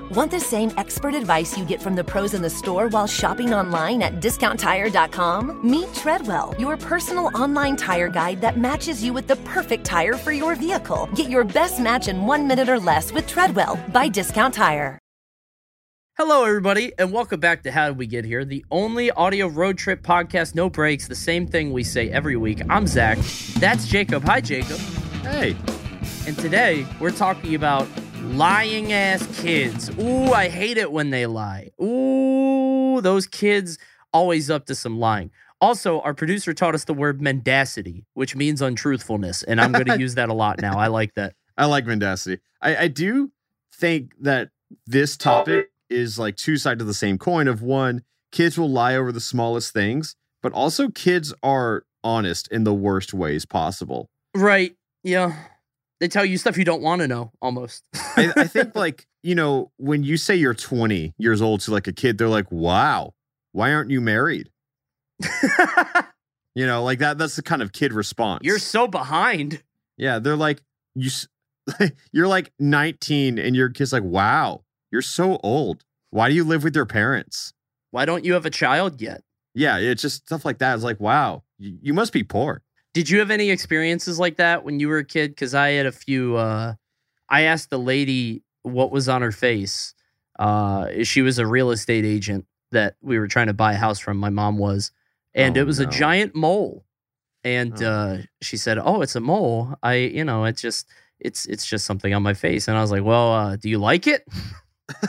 Want the same expert advice you get from the pros in the store while shopping online at discounttire.com? Meet Treadwell, your personal online tire guide that matches you with the perfect tire for your vehicle. Get your best match in one minute or less with Treadwell by Discount Tire. Hello, everybody, and welcome back to How Did We Get Here, the only audio road trip podcast, no breaks, the same thing we say every week. I'm Zach. That's Jacob. Hi, Jacob. Hey. And today we're talking about lying ass kids. Ooh, I hate it when they lie. Ooh, those kids always up to some lying. Also, our producer taught us the word mendacity, which means untruthfulness, and I'm going to use that a lot now. I like that. I like mendacity. I, I do think that this topic is like two sides of the same coin of one, kids will lie over the smallest things, but also kids are honest in the worst ways possible. Right. Yeah. They tell you stuff you don't want to know almost. I, I think like, you know, when you say you're 20 years old to like a kid, they're like, wow, why aren't you married? You know, like that, that's the kind of kid response. You're so behind. yeah. They're like, you, you're like 19 and your kid's like, wow, you're so old. Why do you live with your parents? Why don't you have a child yet? Yeah, it's just stuff like that. It's like, wow, you, you must be poor. Did you have any experiences like that when you were a kid? Because I had a few. Uh, I asked the lady what was on her face. Uh, she was a real estate agent that we were trying to buy a house from. My mom was, and Oh, it was a giant mole. And Oh. uh, she said, "Oh, it's a mole. I, you know, it's just, it's, it's just something on my face." And I was like, "Well, uh, do you like it?"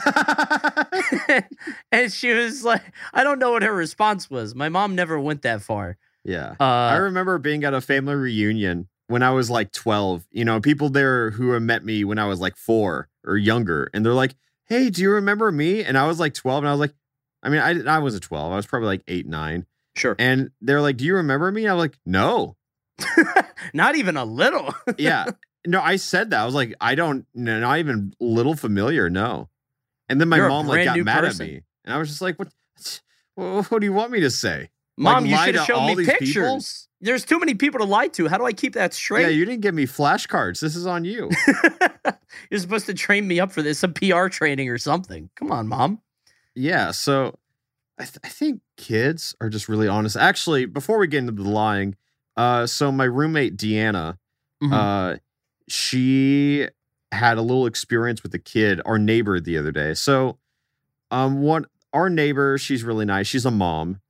and she was like, "I don't know what her response was. My mom never went that far." Yeah. Uh, I remember being at a family reunion when I was like 12. You know, people there who met me when I was like four or younger, and they're like, hey, do you remember me? And I was like 12, and I was like, I mean, I, I wasn't 12. I was probably like eight, nine. sure, And they're like, do you remember me? I'm like, no. not even a little. Yeah. no, I said that. I was like, I don't, no, not even a little familiar. No. And then my You're mom like got mad person. at me. And I was just like, what, what do you want me to say? Mom, Like, you should have shown me these pictures. people? There's too many people to lie to. How do I keep that straight? Yeah, you didn't give me flashcards. This is on you. You're supposed to train me up for this, some PR training or something. Come on, mom. yeah. So I, th- I think kids are just really honest. Actually, before we get into the lying, uh, so my roommate Deanna, Mhm. uh, she had a little experience with a kid, our neighbor, the other day. So, um, one our neighbor, she's really nice. She's a mom,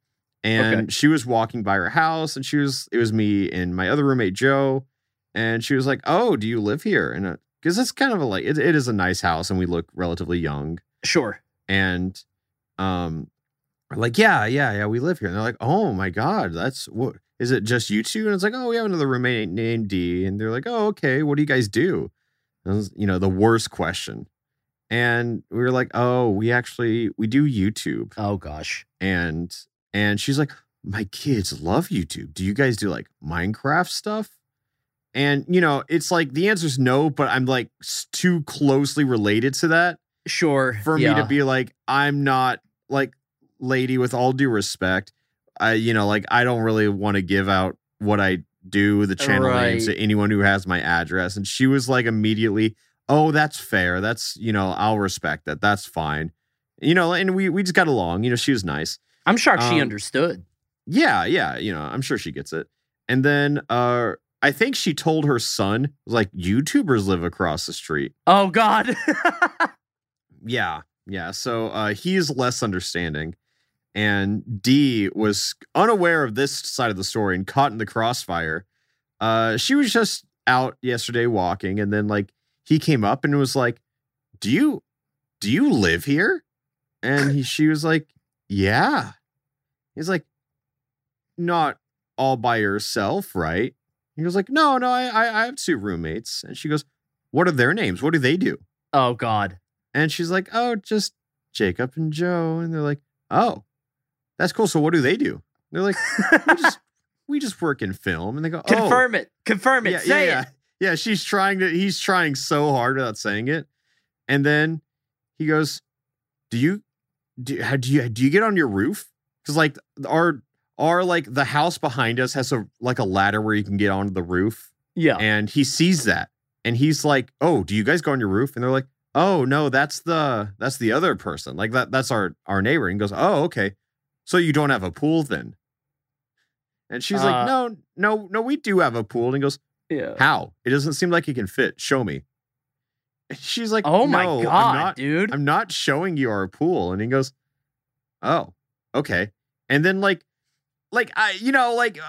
and Okay. she was walking by her house, and she was it was me and my other roommate Joe, and she was like, "Oh, do you live here?" And because it's kind of a like it, it is a nice house, and we look relatively young, Sure. and um, like, "Yeah, yeah, yeah, we live here." And they're like, "Oh my god, that's what is it just you two? And it's like, oh, we have another roommate named D. And they're like, oh, okay. What do you guys do? Was, you know, the worst question. And we were like, oh, we actually we do YouTube. Oh gosh. And and she's like, my kids love YouTube. Do you guys do like Minecraft stuff? And you know, it's like the answer is no, but I'm like too closely related to that Sure. for yeah. me to be like, I'm not like, lady, with all due respect, I, you know, like I don't really want to give out what I do, the channel names Right. to anyone who has my address. And she was like immediately, oh, that's fair. That's, you know, I'll respect that. That's fine. You know, and we we just got along. You know, she was nice. I'm shocked she um, understood. Yeah, yeah, you know, I'm sure she gets it. And then uh I think she told her son, like, YouTubers live across the street. Oh God. Yeah, yeah. So uh, he's less understanding, and D was unaware of this side of the story and caught in the crossfire. Uh, she was just out yesterday walking, and then like he came up and was like, "Do you, do you live here?" And he, she was like, "Yeah." He's like, "Not all by yourself, right?" He goes like, "No, no, I, I, I have two roommates." And she goes, "What are their names? What do they do?" oh God. And she's like, "Oh, just Jacob and Joe." And they're like, "Oh, that's cool. So what do they do?" They're like, "We just we just work in film." And they go, "Oh, Confirm it. Confirm it. yeah, Say yeah, it. yeah, yeah." She's trying to. He's trying so hard without saying it, and then he goes, "Do you do? How do you do? You get on your roof? Because like our our like the house behind us has a like a ladder where you can get onto the roof." Yeah. and he sees that. And he's like oh do you guys go on your roof? And they're like oh no that's the that's the other person. Like that that's our our neighbor. And he goes oh okay. So you don't have a pool then? And she's Uh, like no no no we do have a pool. And he goes yeah. how? It doesn't seem like it can fit. Show me. And she's like Oh my "No, god, i'm not dude. i'm not showing you our pool. And he goes oh okay and then like like I, you know, like uh,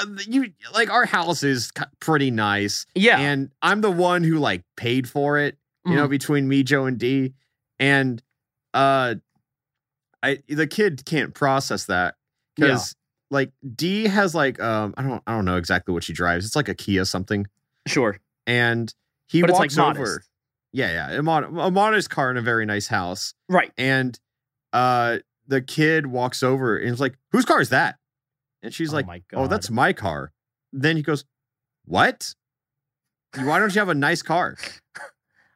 uh, you, like our house is pretty nice, yeah. and I'm the one who like paid for it, you know, Mhm. between me, Joe, and D. And uh I the kid can't process that Yeah. because like D has like um I don't I don't know exactly what she drives. It's like a Kia something. sure. And he But it's walks like over. Yeah, yeah. A, mod- a modest car in a very nice house. Right. And uh the kid walks over and is like, Whose car is that? And she's Oh like, Oh, that's my car. Then he goes, What? Why don't you have a nice car?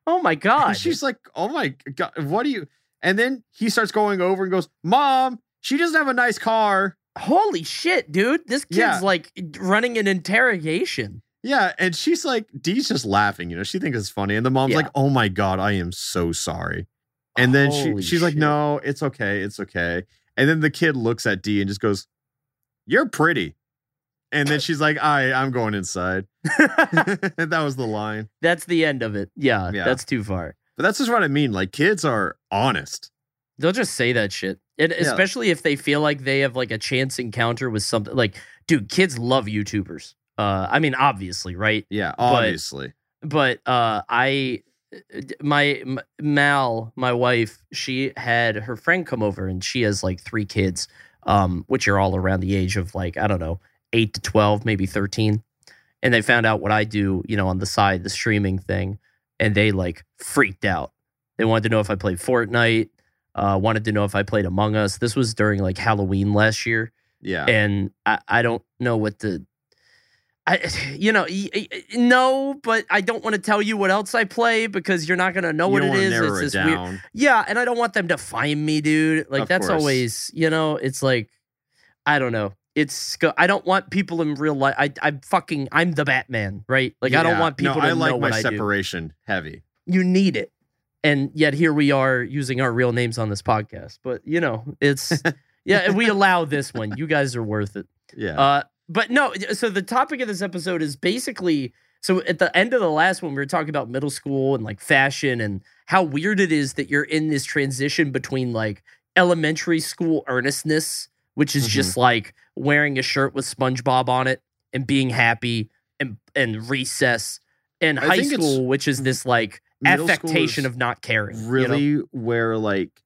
Oh my god. And she's like, "Oh my god, what do you?" And then he starts going over and goes, "Mom, she doesn't have a nice car." Holy shit, dude. This kid's Yeah. like running an interrogation. Yeah, and she's like, Dee's just laughing, you know. She thinks it's funny, and the mom's Yeah. like, "Oh my god, I am so sorry." And then Holy she she's like, "No, it's okay, it's okay." And then the kid looks at Dee and just goes, "You're pretty." And then she's like, "I, I'm going inside." that was the line. that's the end of it. Yeah, Yeah. that's too far. But that's just what I mean. Like kids are honest. They'll just say that shit. And especially if they feel like they have like a chance encounter with something like, dude, kids love YouTubers. Uh, I mean, obviously, right? Yeah, obviously. but uh i my M- mal my wife she had her friend come over and she has like three kids um which are all around the age of like i don't know 8 to 12 maybe 13 and they found out what i do you know on the side the streaming thing and they like freaked out. They wanted to know if i played fortnite uh wanted to know if i played among us. This was during like halloween last year. Yeah. and I, I don't know what the I you know no but I don't want to tell you what else I play because you're not gonna know you what it wanna it's it weird yeah and I don't want them to find me dude. Like Of that's course. always you know it's like I don't know. It's I don't want people in real life I I'm fucking I'm the Batman right? Like I don't want people no, to I like know my what separation heavy. you need it. And yet here we are using our real names on this podcast. But you know it's yeah we allow this one. You guys are worth it. Yeah. uh, but no, so the topic of this episode is basically so at the end of the last one, we were talking about middle school and like fashion and how weird it is that you're in this transition between like elementary school earnestness, which is Mhm. just like wearing a shirt with SpongeBob on it and being happy and and recess, and I high school, which is this like affectation of not caring. you know? really where like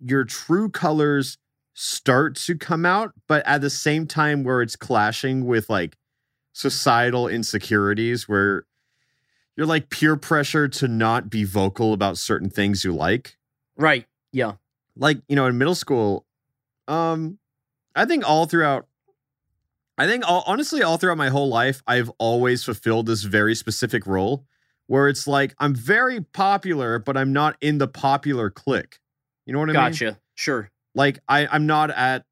your true colors start to come out, but at the same time where it's clashing with like societal insecurities where you're like peer pressure to not be vocal about certain things you like. right? Yeah, Like, you know, in middle school, um, I think all throughout I think all, honestly, all throughout my whole life, I've always fulfilled this very specific role where it's like I'm very popular, but I'm not in the popular clique. You know what I mean? gotcha. Sure. Like I, I'm not at.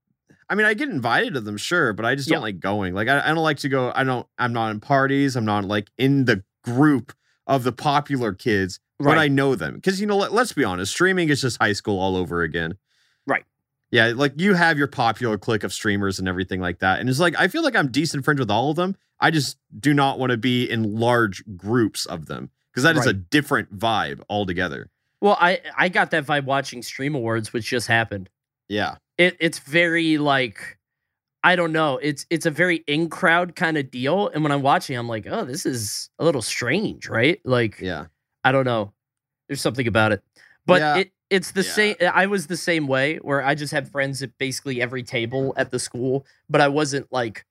I mean, I get invited to them, sure, but I just don't like going. Like I, I don't like to go. I don't. I'm not in parties. I'm not like in the group of the popular kids, but I know them because you know. Let, let's be honest. Streaming is just high school all over again. Right. Yeah, like you have your popular clique of streamers and everything like that. And it's like I feel like I'm decent friends with all of them. I just do not want to be in large groups of them because that is a different vibe altogether. Well, I I got that vibe watching Stream Awards, which just happened. Yeah. It it's very like I don't know. It's it's a very in crowd kind of deal, and when I'm watching, I'm like, oh, this is a little strange, right? Like, Yeah. I don't know. There's something about it, but Yeah. it it's the Yeah. same. I was the same way where I just had friends at basically every table at the school, but I wasn't like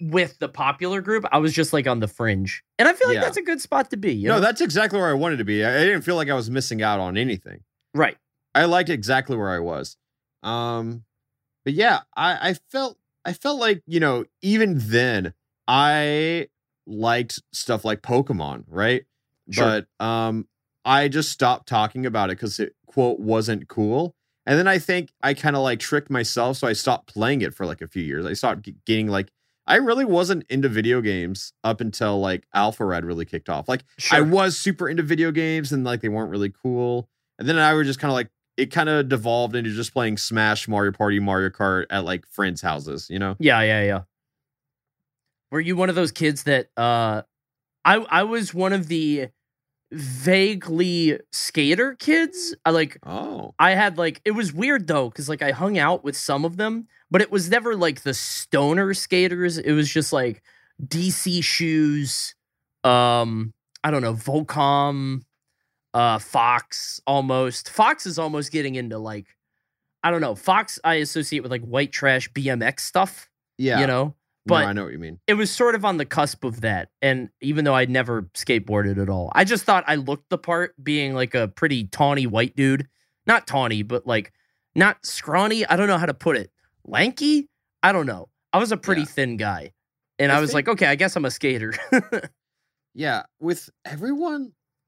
with the popular group. I was just like on the fringe. And I feel like Yeah. that's a good spot to be. You no, know? that's exactly where I wanted to be. I, I didn't feel like I was missing out on anything. right. I liked exactly where I was. Um, but yeah, I, I felt I felt like you know even then I liked stuff like Pokemon, right? Sure. But um, I just stopped talking about it because it quote wasn't cool. And then I think I kind of like tricked myself, so I stopped playing it for like a few years. I stopped g- getting like I really wasn't into video games up until like Alpharad really kicked off. Like I was super into video games and like they weren't really cool. And then I was just kind of like it kind of devolved into just playing Smash, Mario Party, Mario Kart at like friends' houses, you know? Yeah, yeah, yeah. Were you one of those kids that uh I I was one of the vaguely skater kids. I like Oh. I had like it was weird though cuz like I hung out with some of them, but it was never like the stoner skaters. It was just like DC shoes um I don't know, Volcom uh Fox almost. Fox is almost getting into like I don't know. Fox I associate with like white trash BMX stuff, Yeah. you know. No, but- I know what you mean. It was sort of on the cusp of that. And even though I'd never skateboarded at all, I just thought I looked the part being like a pretty tawny white dude. Not tawny, but like not scrawny. I don't know how to put it. Lanky? I don't know. I was a pretty Yeah. thin guy. And I I, was think- like, okay, I guess I'm a skater. Yeah. With everyone,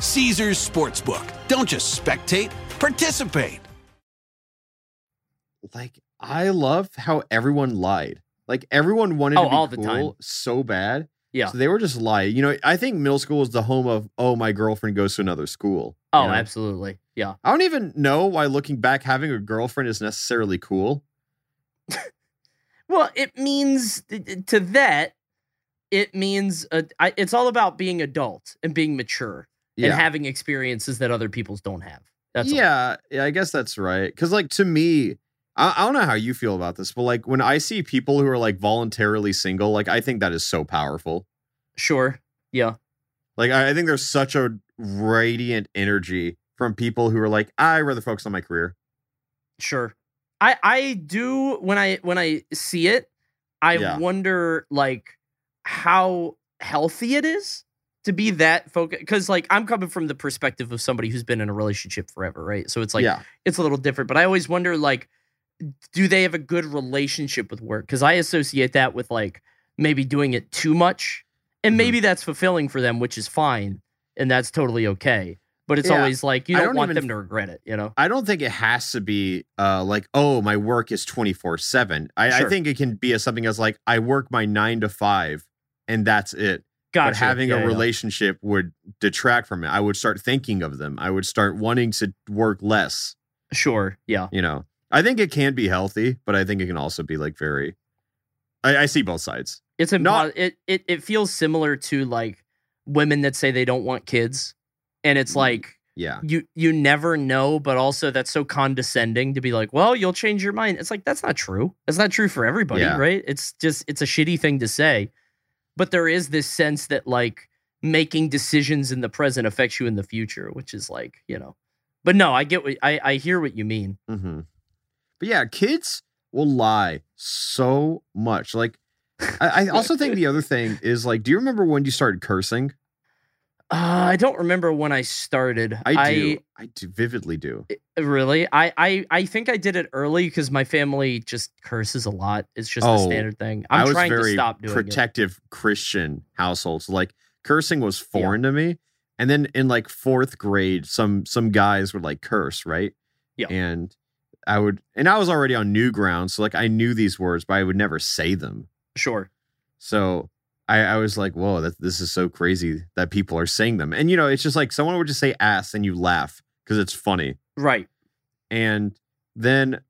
Caesars Sportsbook. Don't just spectate, participate. like I love how everyone lied. Like everyone wanted Oh, to be all the cool time. so bad. yeah. So they were just lying. You know, I think middle school is the home of oh, my girlfriend goes to another school. you Oh, know? absolutely. Yeah. I don't even know why looking back having a girlfriend is necessarily cool. Well, it means to that, it means uh, I, it's all about being adult and being mature Yeah. and having experiences that other people's don't have. That's all. yeah, yeah, I guess that's right. Cause like to me, I, I don't know how you feel about this, but like when I see people who are like voluntarily single, like I think that is so powerful. Sure. Yeah. Like I, I think there's such a radiant energy from people who are like, I rather focus on my career. Sure. I I do when I when I see it, I Yeah. wonder like how healthy it is to be that focused because like I'm coming from the perspective of somebody who's been in a relationship forever, right? So it's like yeah, it's a little different, but I always wonder like do they have a good relationship with work? Cuz I associate that with like maybe doing it too much. And Mhm. maybe that's fulfilling for them, which is fine, and that's totally okay. But it's Yeah. always like you don't, don't want even them to regret it, you know? I don't think it has to be uh like, oh, my work is 24 seven. I, I think it can be as something as like, I work my nine to five and that's it. Gotcha. But having Yeah, a yeah. relationship would detract from it. I would start thinking of them. I would start wanting to work less. Sure. Yeah. You know, I think it can be healthy, but I think it can also be like very. I, I see both sides. It's Not- it, it it feels similar to like women that say they don't want kids. And it's Mm. like Yeah, you you never know, but also that's so condescending to be like, well, you'll change your mind. It's like that's not true. That's not true for everybody, Yeah. right? It's just it's a shitty thing to say. But there is this sense that like making decisions in the present affects you in the future, which is like, you know. But no, I get what I, I hear what you mean. hmm But yeah, kids will lie so much. Like, I, I also think the other thing is like, do you remember when you started cursing? Uh, I don't remember when I started. I do. I, do vividly do. Really? I I I think I did it early because my family just curses a lot. It's just a Oh, standard thing. I I'm was trying very to stop doing it. protective Christian households. Like cursing was foreign to me. And then in like fourth grade, some some guys would like curse, right? Yeah. And I would and I was already on new ground. So like I knew these words, but I would never say them. Sure. So I, I was like, whoa, that this is so crazy that people are saying them. And you know, it's just like someone would just say ass and you laugh because it's funny. Right. And then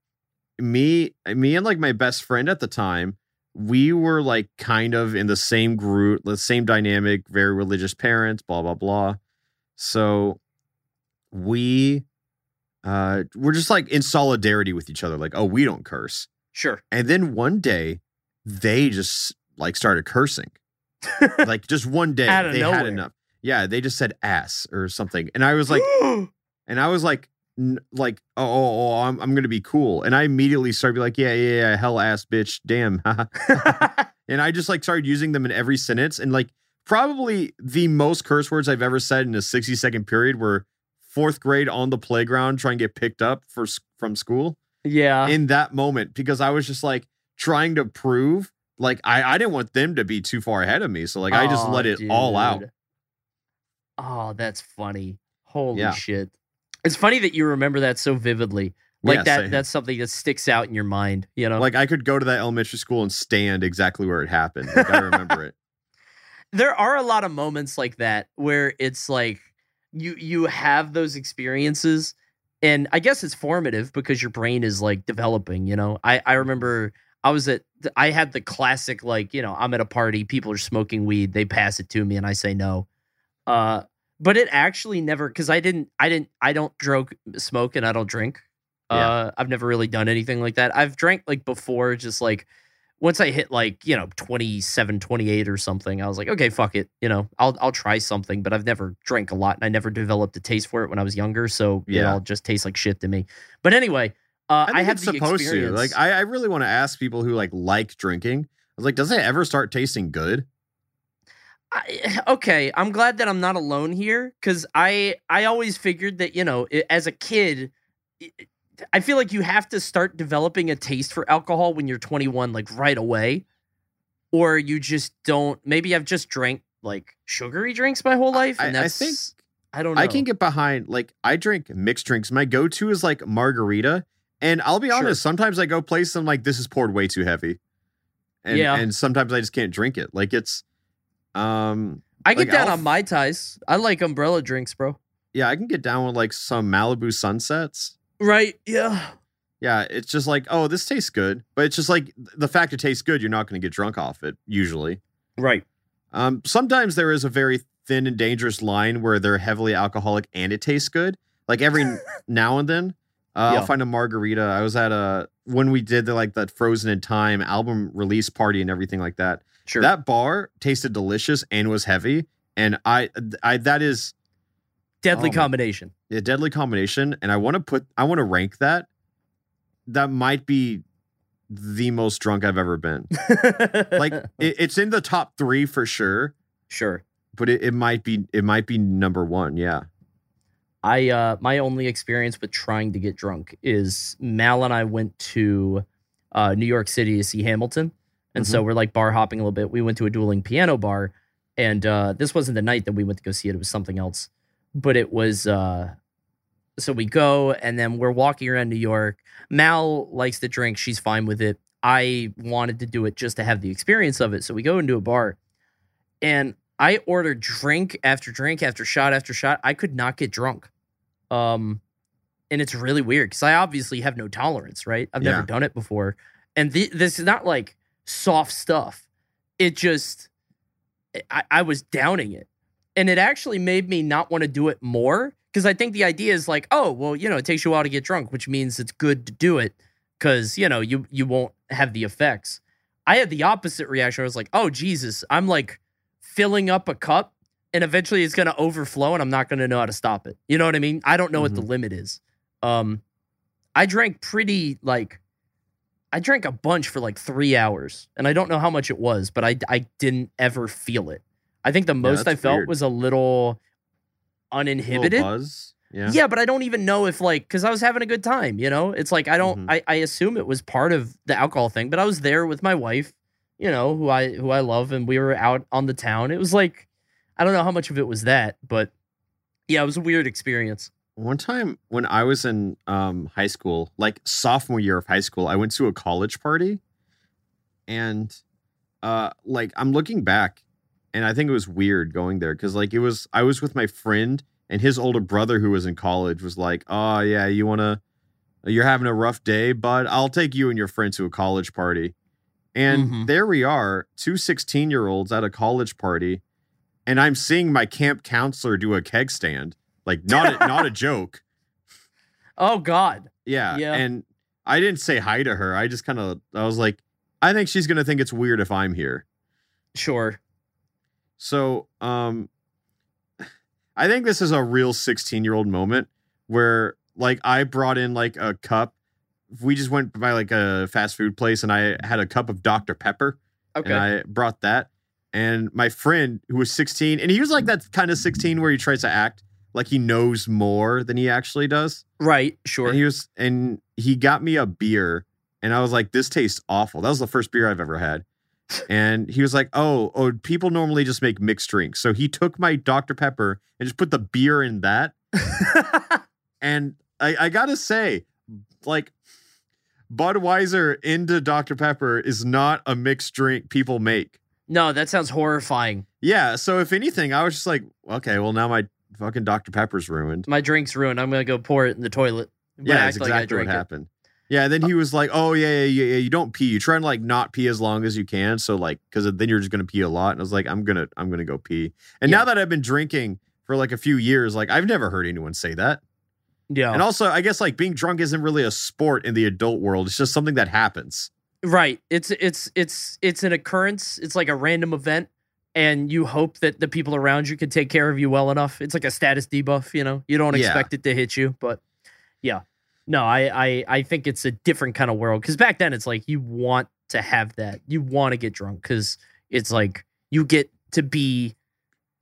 me, me and like my best friend at the time we were like kind of in the same group, the same dynamic, very religious parents, blah blah blah. So we uh we're just like in solidarity with each other, like, oh, we don't curse. Sure. And then one day they just like started cursing. Like just one day Out of they had enough. Yeah, they just said ass or something. And I was like, and I was like, n- like, oh, oh, oh I'm, I'm gonna be cool. And I immediately started be like, yeah, yeah, yeah, hell ass bitch, damn. and I just like started using them in every sentence. And like probably the most curse words I've ever said in a 60 second period were fourth grade on the playground trying to get picked up for from school yeah. in that moment because I was just like trying to prove like I, I didn't want them to be too far ahead of me. So like I just let it all out. Oh, that's funny. Holy Yeah. shit. It's funny that you remember that so vividly. Like Yeah, that same. that's something that sticks out in your mind, you know? Like I could go to that elementary school and stand exactly where it happened. Like I remember it. there are a lot of moments like that where it's like you you have those experiences and i guess it's formative because your brain is like developing you know i i mm-hmm. remember i was at i had the classic like you know i'm at a party people are smoking weed they pass it to me and i say no uh but it actually never because i didn't i didn't i don't drink smoke and i don't drink Yeah. uh i've never really done anything like that i've drank like before just like once I hit like, you know, 27, 28 or something, I was like, okay, fuck it. You know, I'll I'll try something, but I've never drank a lot and I never developed a taste for it when I was younger. So it all just tastes like shit to me. But anyway, uh, I I, think had it's the supposed to. Like I, I really want to ask people who like like drinking. I was like, does it ever start tasting good? I, okay, I'm glad that I'm not alone here because I I always figured that you know as a kid, i- I feel like you have to start developing a taste for alcohol when you're 21, like right away, or you just don't. Maybe I've just drank like sugary drinks my whole life, and I- I think- I don't know. I can get behind like I drink mixed drinks. My go-to is like margarita. And I'll be Sure. honest, sometimes I go place and like this is poured way too heavy. And Yeah. and sometimes I just can't drink it. Like it's um I get like, down I'll on my ties. I like umbrella drinks, bro. yeah, I can get down with like some Malibu sunsets. Right? Yeah. Yeah, it's just like, oh, this tastes good. But it's just like the fact it tastes good, you're not going to get drunk off it usually. Right. Um, sometimes there is a very thin and dangerous line where they're heavily alcoholic and it tastes good. Like every now and then, uh, Yeah. I'll find a margarita. I was at a when we did the like that Frozen in Time album release party and everything like that. Sure. That bar tasted delicious and was heavy, and I, I that is Deadly oh combination. a deadly combination. And I want to put, I want to rank that. That might be the most drunk I've ever been. Like it, it's in the top three for sure. sure. but it, it might be it might be number one yeah I uh my only experience with trying to get drunk is Mal and I went to uh New York City to see Hamilton. And so we're like bar hopping a little bit. We went to a dueling piano bar and uh this wasn't the night that we went to go see it. It was something else. But it was uh so we go and then we're walking around New York. Mal likes to drink, she's fine with it. I wanted to do it just to have the experience of it. So we go into a bar and I ordered drink after drink after shot after shot. I could not get drunk. Um, and it's really weird because I obviously have no tolerance, right? I've never Yeah. done it before. And th- this is not like soft stuff. It just, I, I was downing it. And it actually made me not want to do it more because I think the idea is like, oh, well, you know, it takes you a while to get drunk, which means it's good to do it because, you know, you, you won't have the effects. I had the opposite reaction. I was like, oh, Jesus, I'm like filling up a cup and eventually it's going to overflow and I'm not going to know how to stop it. You know what I mean? I don't know what the limit is. Um, I drank pretty like, I drank a bunch for like three hours and I don't know how much it was, but I, I didn't ever feel it. I think the most I felt weird. was a little Little uninhibited. buzz yeah Yeah, but I don't even know if like because I was having a good time, you know? It's like I don't Mhm. I, I assume it was part of the alcohol thing, but I was there with my wife, you know, who I who I love, and we were out on the town. It was like I don't know how much of it was that, but yeah, it was a weird experience. one time when i was in um high school like sophomore year of high school i went to a college party and uh like i'm looking back and i think it was weird going there because like it was i was with my friend and his older brother who was in college was like oh yeah you want to you're having a rough day bud i'll take you and your friend to a college party And Mhm. there we are, two 16 year olds at a college party, and I'm seeing my camp counselor do a keg stand. Like, not a, not a joke. Oh God. Yeah. Yeah. And I didn't say hi to her. I just kind of, I was like, I think she's going to think it's weird if I'm here. Sure. So, um, I think this is a real 16 year old moment where, like, I brought in like a cup. We just went by like a fast food place and I had a cup of Dr. Pepper Okay. and I brought that. And my friend who was 16, and he was like that kind of 16 where he tries to act like he knows more than he actually does. right. Sure. And he was, and he got me a beer, and I was like, "This tastes awful." That was the first beer I've ever had. And he was like, "Oh, oh, people normally just make mixed drinks." So he took my Dr Pepper and just put the beer in that. And I, I gotta say, like, Budweiser into Dr Pepper is not a mixed drink people make. No, that sounds horrifying. Yeah. So if anything, I was just like, okay, well now my fucking Dr Pepper's ruined. My drink's ruined. I'm gonna go pour it in the toilet. Yeah, that's like exactly what drank it. happened. Yeah, and then he was like, "Oh yeah, yeah, yeah, yeah. You don't pee. You try and like not pee as long as you can. So like, because then you're just gonna pee a lot." And I was like, "I'm gonna, I'm gonna go pee." And Yeah. now that I've been drinking for like a few years, like I've never heard anyone say that. Yeah. And also, I guess like being drunk isn't really a sport in the adult world. It's just something that happens. Right. It's it's it's it's an occurrence. It's like a random event, and you hope that the people around you can take care of you well enough. It's like a status debuff. You know, you don't Yeah. expect it to hit you, but yeah. No, I I I think it's a different kind of world because back then it's like you want to have that. You want to get drunk because it's like you get to be.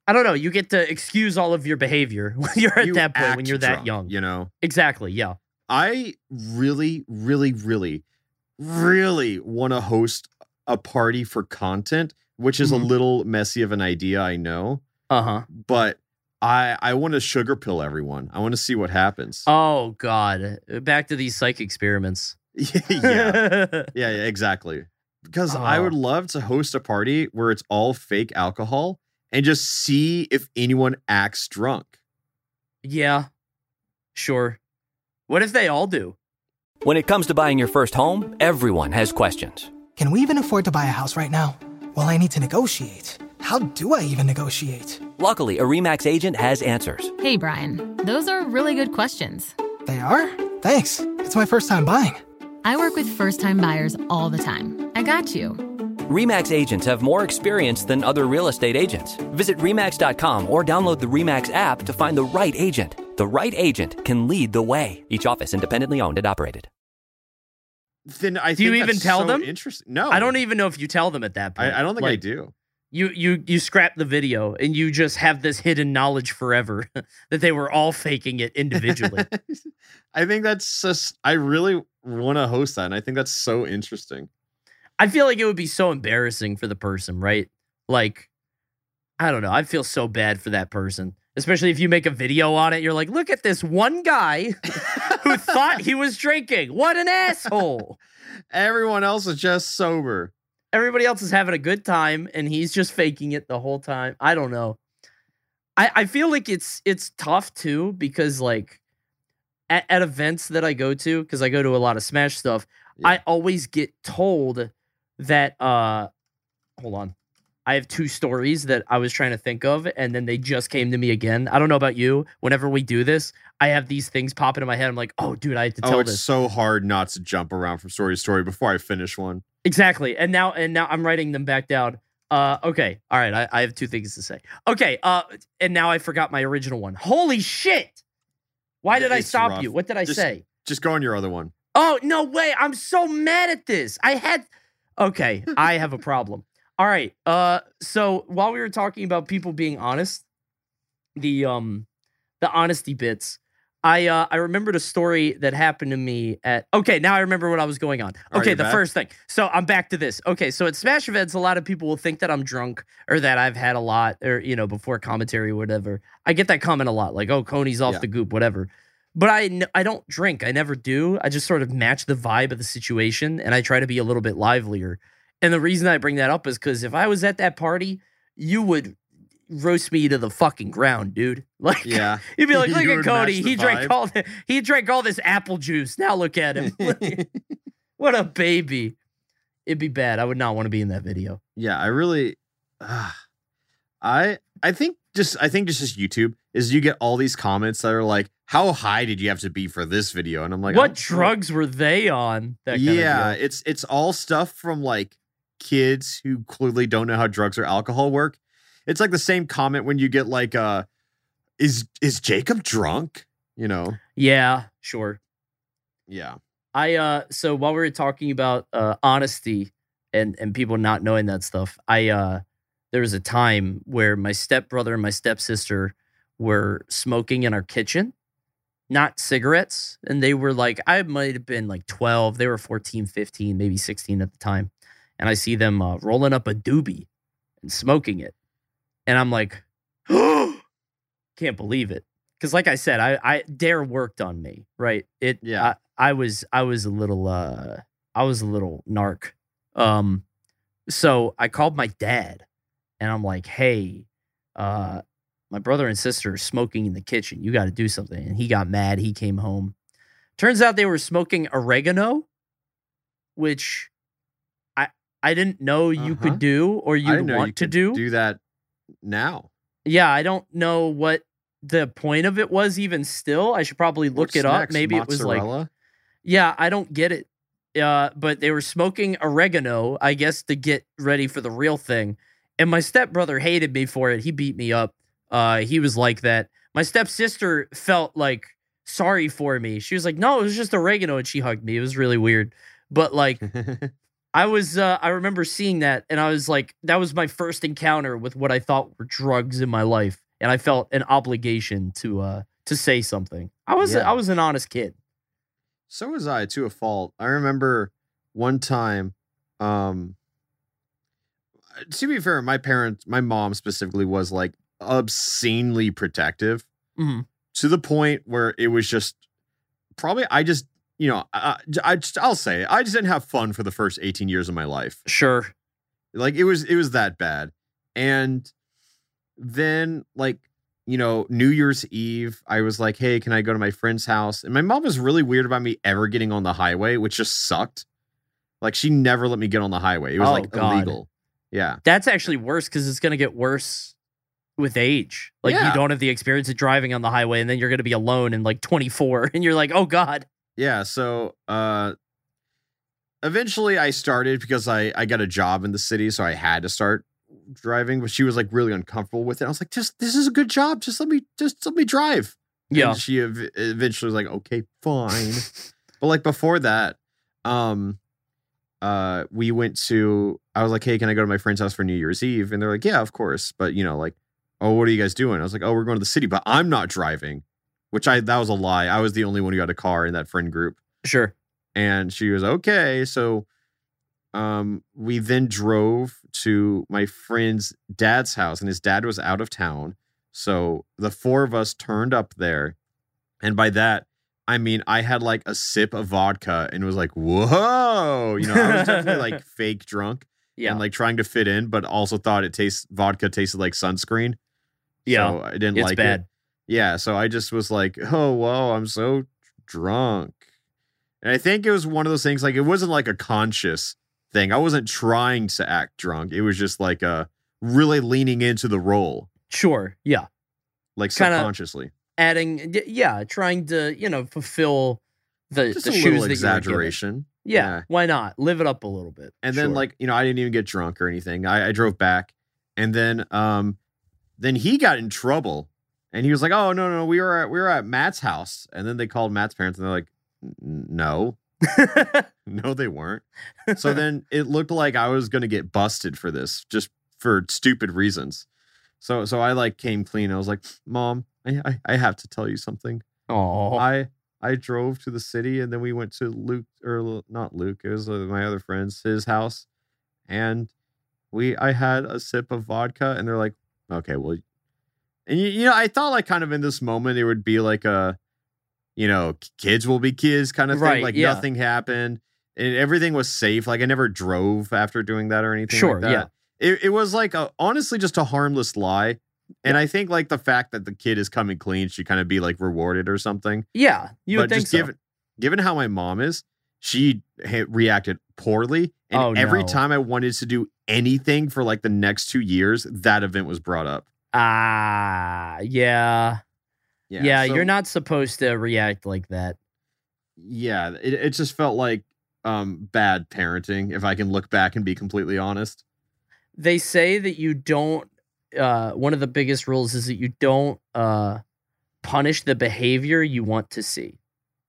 I don't know. You get to excuse all of your behavior when you're at You that point when you're that young. you know. Exactly. Yeah. I really, really, really, really want to host a party for content, which is Mhm. a little messy of an idea, I know, Uh huh. but I I want to sugar pill everyone. I want to see what happens. Oh God. Back to these psych experiments. yeah, yeah, yeah, exactly. Because I Oh. would love to host a party where it's all fake alcohol and just see if anyone acts drunk. Yeah, sure. What if they all do? When it comes to buying your first home, everyone has questions. Can we even afford to buy a house right now? Well, I need to negotiate. How do I even negotiate? Luckily, a REMAX agent has answers. Hey, Brian, those are really good questions. They are? Thanks. It's my first time buying. I work with first time buyers all the time. I got you. REMAX agents have more experience than other real estate agents. Visit REMAX.com or download the REMAX app to find the right agent. The right agent can lead the way. Each office independently owned and operated. Then I Do you think even tell so them? Interesting. No, I don't even know if you tell them at that point. I, I don't think I do. You you you scrap the video and you just have this hidden knowledge forever that they were all faking it individually. I think that's just. I really want to host that, and I think that's so interesting. I feel like it would be so embarrassing for the person, right? Like, I don't know. I feel so bad for that person, especially if you make a video on it. You're like, look at this one guy who thought he was drinking. What an asshole. Everyone else is just sober. everybody else is having a good time and he's just faking it the whole time. I don't know. I, I feel like it's it's tough too because like at, at events that I go to, because I go to a lot of Smash stuff, Yeah. I always get told that uh hold on. I have two stories that I was trying to think of, and then they just came to me again. I don't know about you. Whenever we do this, I have these things popping in my head. I'm like, oh, dude, I have to tell Oh, it's this. so hard not to jump around from story to story before I finish one. Exactly. And now and now I'm writing them back down. Uh okay. All right. I, I have two things to say. Okay. Uh and now I forgot my original one. Holy shit. Why did I stop rough. you? What did I Just- say? Just go on your other one. Oh, no way. I'm so mad at this. I had Okay, I have a problem. All right. Uh so while we were talking about people being honest, the um the honesty bits, I uh I remembered a story that happened to me at Okay, now I remember what I was going on. Okay, the back? first thing. So I'm back to this. Okay, so at Smash events a lot of people will think that I'm drunk or that I've had a lot or you know before commentary or whatever. I get that comment a lot like, "Oh, Coney's off Yeah. the goop, whatever." But I n- I don't drink. I never do. I just sort of match the vibe of the situation and I try to be a little bit livelier. And the reason I bring that up is cuz if I was at that party, you would roast me to the fucking ground, dude. Like Yeah. You'd be like, look at Cody. He drank vibe. all the, he drank all this apple juice. Now look at him. what a baby. It'd be bad. I would not want to be in that video. Yeah, I really, uh, I I think just I think just just YouTube is you get all these comments that are like, how high did you have to be for this video? And I'm like, what don't- drugs were they on? That kind yeah, it's it's all stuff from like kids who clearly don't know how drugs or alcohol work. It's like the same comment when you get like, uh, is is Jacob drunk? You know, yeah, sure. yeah. I uh so while we were talking about uh honesty and and people not knowing that stuff, I uh there was a time where my stepbrother and my stepsister were smoking in our kitchen, not cigarettes, and they were like I might have been like 12, they were 14, 15, maybe 16 at the time. And I see them uh, rolling up a doobie and smoking it. And I'm like, can't believe it. Cuz like I said, I I D.A.R.E. worked on me, right? It Yeah. I, I was I was a little uh I was a little narc. Um so I called my dad and I'm like, "Hey, uh my brother and sister are smoking in the kitchen. You got to do something." And he got mad. He came home. Turns out they were smoking oregano, which I I didn't know you Uh-huh. could do or you'd want you to do. do that now. Yeah, I don't know what the point of it was even still. I should probably look it up. Maybe it was like yeah, I don't get it. Uh, but they were smoking oregano, I guess, to get ready for the real thing. And my stepbrother hated me for it. He beat me up. Uh, he was like that. My stepsister felt like sorry for me. She was like, "No, it was just oregano," and she hugged me. It was really weird. But like, I was, uh, I remember seeing that, and I was like, that was my first encounter with what I thought were drugs in my life, and I felt an obligation to, uh, to say something. I was, Yeah. I was an honest kid. So was I to a fault. I remember one time, um, to be fair, my parents, my mom specifically, was like obscenely protective Mhm. to the point where it was just probably I just you know I, I just I'll say I just didn't have fun for the first eighteen years of my life. Sure. Like it was it was that bad. And then like you know New Year's Eve I was like, "Hey, can I go to my friend's house?" And my mom was really weird about me ever getting on the highway, which just sucked. Like she never let me get on the highway. It was Oh, like God. illegal. Yeah. That's actually worse because it's going to get worse with age. Like Yeah. you don't have the experience of driving on the highway, and then you're going to be alone in like 24, and you're like, oh god. Yeah, so uh eventually I started because I I got a job in the city, so I had to start driving, but she was like really uncomfortable with it. I was like, "Just this is a good job. Just let me just let me drive." Yeah. And she ev- eventually was like, "Okay, fine." but like before that, um uh we went to I was like, "Hey, can I go to my friend's house for New Year's Eve?" And they're like, "Yeah, of course." But you know, like, "Oh, what are you guys doing?" I was like, "Oh, we're going to the city, but I'm not driving." Which I that was a lie. I was the only one who had a car in that friend group Sure. and she was okay so um we then drove to my friend's dad's house and his dad was out of town so the four of us turned up there and by that i mean i had like a sip of vodka and was like whoa you know i was definitely like fake drunk Yeah. and like trying to fit in but also thought it tastes vodka tasted like sunscreen Yeah. so i didn't it's like bad. it yeah, so I just was like, oh, whoa, I'm so drunk. And I think it was one of those things, like, it wasn't like a conscious thing. I wasn't trying to act drunk. It was just like a really leaning into the role, Sure. Yeah. like Kinda- subconsciously. Adding. Yeah. Trying to you know fulfill the Just the a shoes little that you were given. exaggeration. Yeah, Yeah. Why not live it up a little bit? And then, like, you know, I didn't even get drunk or anything. I, I drove back. And then, um, then he got in trouble. And he was like, "Oh no, no, we were at we were at Matt's house." And then they called Matt's parents, and they're like, "No, No, they weren't. So then it looked like I was going to get busted for this, just for stupid reasons. So so I like came clean. I was like, "Mom, I I, I have to tell you something. oh, I I drove to the city and then we went to Luke or not Luke. It was uh, my other friend's his house, and we I had a sip of vodka, and they're like, "Okay, well." And you, you know, I thought like kind of in this moment it would be like a, you know, kids will be kids kind of thing. Right, Like yeah. nothing happened and everything was safe. Like I never drove after doing that or anything. Sure, like yeah. It, it was like a, honestly just a harmless lie. And I think like the fact that the kid is coming clean should kind of be like rewarded or something. yeah. You would but think just so. given given how my mom is, she ha- reacted poorly And Oh, every no. time I wanted to do anything for like the next two years, that event was brought up. Ah, yeah. Yeah, so- you're not supposed to react like that. Yeah, it, it just felt like um bad parenting, if I can look back and be completely honest. They say that you don't uh one of the biggest rules is that you don't uh punish the behavior you want to see.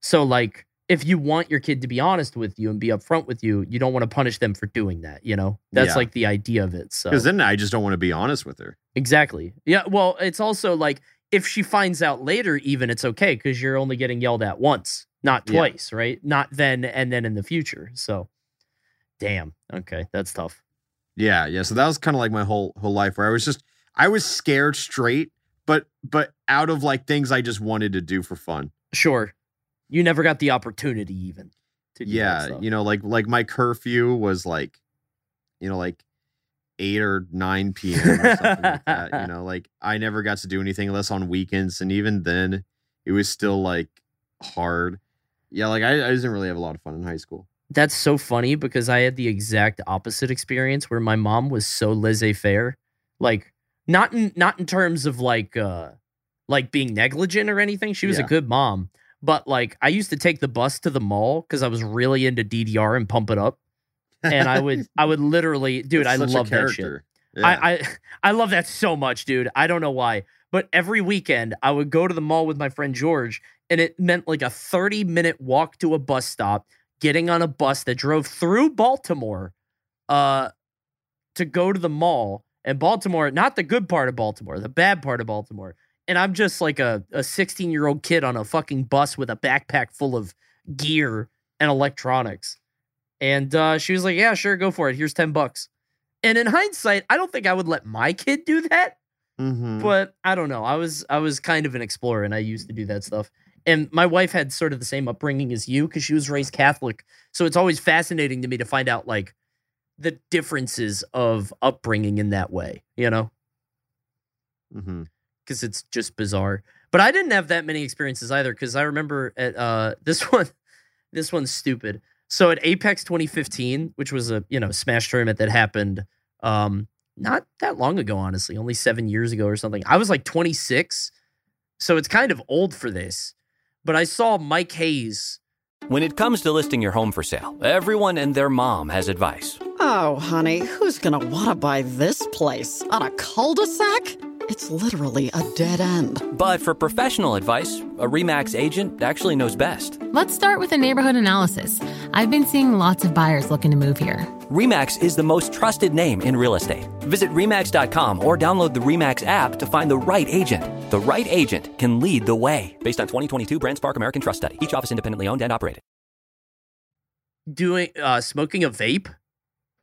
So like if you want your kid to be honest with you and be upfront with you, you don't want to punish them for doing that, you know? That's Yeah. like the idea of it. So Because then I just don't want to be honest with her. Exactly. Yeah. Well, it's also like if she finds out later, even it's okay because you're only getting yelled at once, not Yeah. twice, right? Not then and then in the future. So, damn. Okay, that's tough. Yeah, yeah. So that was kind of like my whole whole life where I was just I was scared straight, but but out of like things I just wanted to do for fun. Sure. You never got the opportunity even to do yeah, you know, like like my curfew was like, you know, like eight or nine p.m. or something like that. You know, like I never got to do anything unless on weekends, and even then, it was still like hard. Yeah, like I, I didn't really have a lot of fun in high school. That's so funny because I had the exact opposite experience where my mom was so laissez-faire. Like not in not in terms of like uh like being negligent or anything. She was a good mom. But like I used to take the bus to the mall because I was really into DDR and pump it up. And I would I would literally dude, I love that shit. Yeah. I, I I love that so much, dude. I don't know why. But every weekend I would go to the mall with my friend George, and it meant like a 30 minute walk to a bus stop, getting on a bus that drove through Baltimore uh to go to the mall. And Baltimore, not the good part of Baltimore, the bad part of Baltimore. And I'm just like a, a 16 year old kid on a fucking bus with a backpack full of gear and electronics. And uh, she was like, Yeah, sure, go for it. Here's 10 bucks. And in hindsight, I don't think I would let my kid do that. Mhm. But I don't know. I was I was kind of an explorer and I used to do that stuff. And my wife had sort of the same upbringing as you because she was raised Catholic. So it's always fascinating to me to find out like the differences of upbringing in that way, you know? Mhm. Because it's just bizarre. But I didn't have that many experiences either because I remember at uh this one, this one's stupid. So at Apex 2015, which was a you know Smash tournament that happened um not that long ago, honestly, only seven years ago or something. I was like 26, so it's kind of old for this. But I saw Mike Haze. When it comes to listing your home for sale, everyone and their mom has advice. Oh, honey, who's gonna want to buy this place? On a cul de sac? It's literally a dead end. But for professional advice, a REMAX agent actually knows best. Let's start with a neighborhood analysis. I've been seeing lots of buyers looking to move here. REMAX is the most trusted name in real estate. Visit REMAX.com or download the REMAX app to find the right agent. The right agent can lead the way. Based on 2022 BrandSpark American Trust Study. Each office independently owned and operated. doing uh smoking a vape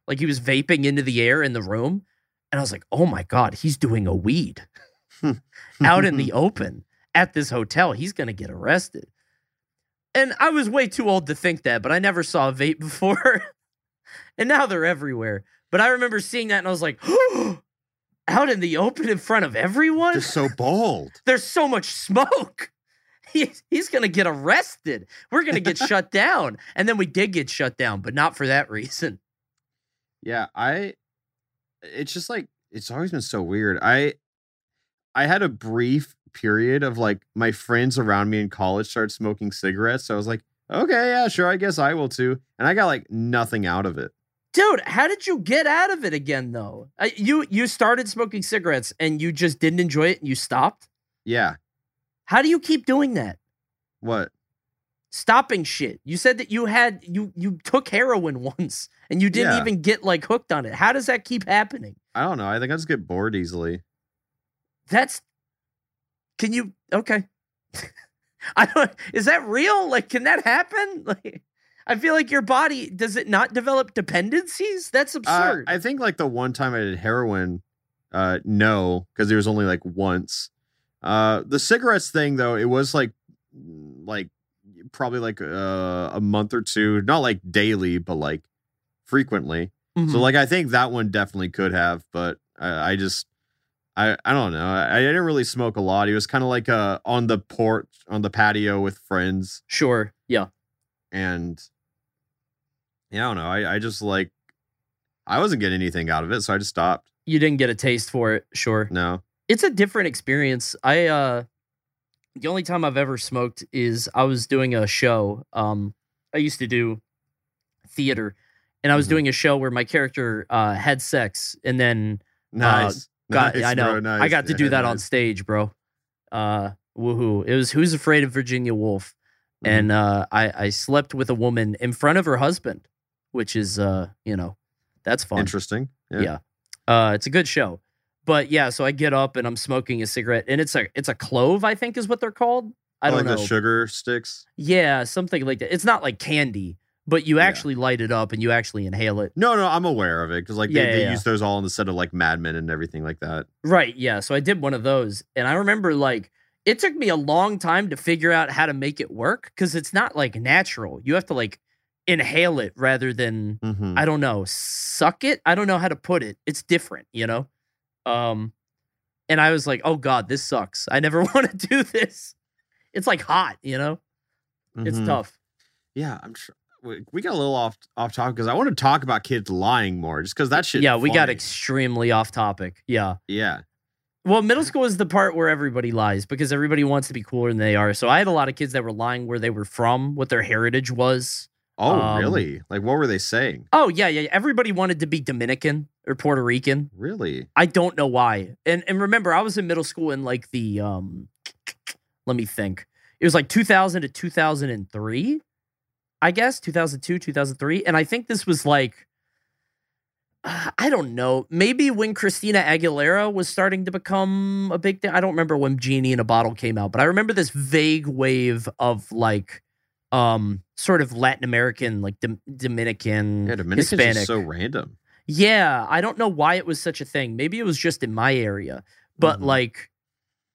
like he was vaping into the air in the room and i was like oh my god he's doing a weed out in the open at this hotel he's gonna get arrested and i was way too old to think that but i never saw a vape before and now they're everywhere but i remember seeing that and i was like out in the open in front of everyone They're so bold. there's so much smoke. He's, he's going to get arrested. We're going to get shut down. And then we did get shut down, but not for that reason. Yeah, I it's just like it's always been so weird. I I had a brief period of like my friends around me in college started smoking cigarettes. So I was like, okay, yeah, sure, I guess I will too. And I got like nothing out of it. Dude, how did you get out of it again though? You you started smoking cigarettes and you just didn't enjoy it and you stopped? Yeah. How do you keep doing that? What? Stopping shit. You said that you had you you took heroin once and you didn't Yeah. even get like hooked on it. How does that keep happening? I don't know. I think I just get bored easily. That's can you okay. I don't is that real? Like can that happen? Like I feel like your body does it not develop dependencies? That's Uh, absurd. I think like the one time I did heroin, uh, no, because it was only like once. Uh, the cigarettes thing though, it was like, like probably like uh, a month or two, not like daily, but like frequently. So Mhm. like I think that one definitely could have, but I, I just I I don't know. I, I didn't really smoke a lot. It was kind of like uh on the porch on the patio with friends sure. Yeah. and yeah, I don't know. I, I just like I wasn't getting anything out of it, so I just stopped. You didn't get a taste for it, sure. No. It's a different experience. I uh the only time I've ever smoked is I was doing a show. Um I used to do theater and I was Mhm. doing a show where my character uh had sex and then Nice. got nice, I know bro, nice. I got to do Yeah, that on stage, bro. Uh woohoo. It was Who's Afraid of Virginia Woolf. Mhm. And uh I I slept with a woman in front of her husband, which is uh, you know, that's fun. Interesting. Yeah. Yeah. Uh, it's a good show. But yeah, so I get up and I'm smoking a cigarette, and it's a it's a clove, I think is what they're called. I don't like know. the sugar sticks. yeah, something like that. It's not like candy, but you Yeah. actually light it up and you actually inhale it. No, no, I'm aware of it because like Yeah, they, they yeah. use those all in the set of like Mad Men and everything like that. Right. Yeah. So I did one of those, and I remember like it took me a long time to figure out how to make it work because it's not like natural. You have to like inhale it rather than Mm-hmm. I don't know, suck it. I don't know how to put it. It's different, you know? Um and I was like, "Oh god, this sucks. I never want to do this." It's like hot, you know? It's Mhm. tough. Yeah, I'm sure. We we got a little off off topic because I want to talk about kids lying more, just because that shit. yeah, we got extremely off topic. Yeah. yeah. Well, middle school is the part where everybody lies because everybody wants to be cooler than they are. So I had a lot of kids that were lying where they were from, what their heritage was. Oh, Um, really? Like, what were they saying? Oh, yeah, yeah. Everybody wanted to be Dominican or Puerto Rican. Really? I don't know why. And and remember, I was in middle school in like the um let me think. It was like 2000 to 2003. I guess 2002, 2003, and I think this was like I don't know. Maybe when Christina Aguilera was starting to become a big thing. I don't remember when Genie in a Bottle came out, but I remember this vague wave of like um sort of Latin American like Dom- Dominican Yeah, Dominican's Hispanic. so random. Yeah, I don't know why it was such a thing. Maybe it was just in my area, but Mhm. like,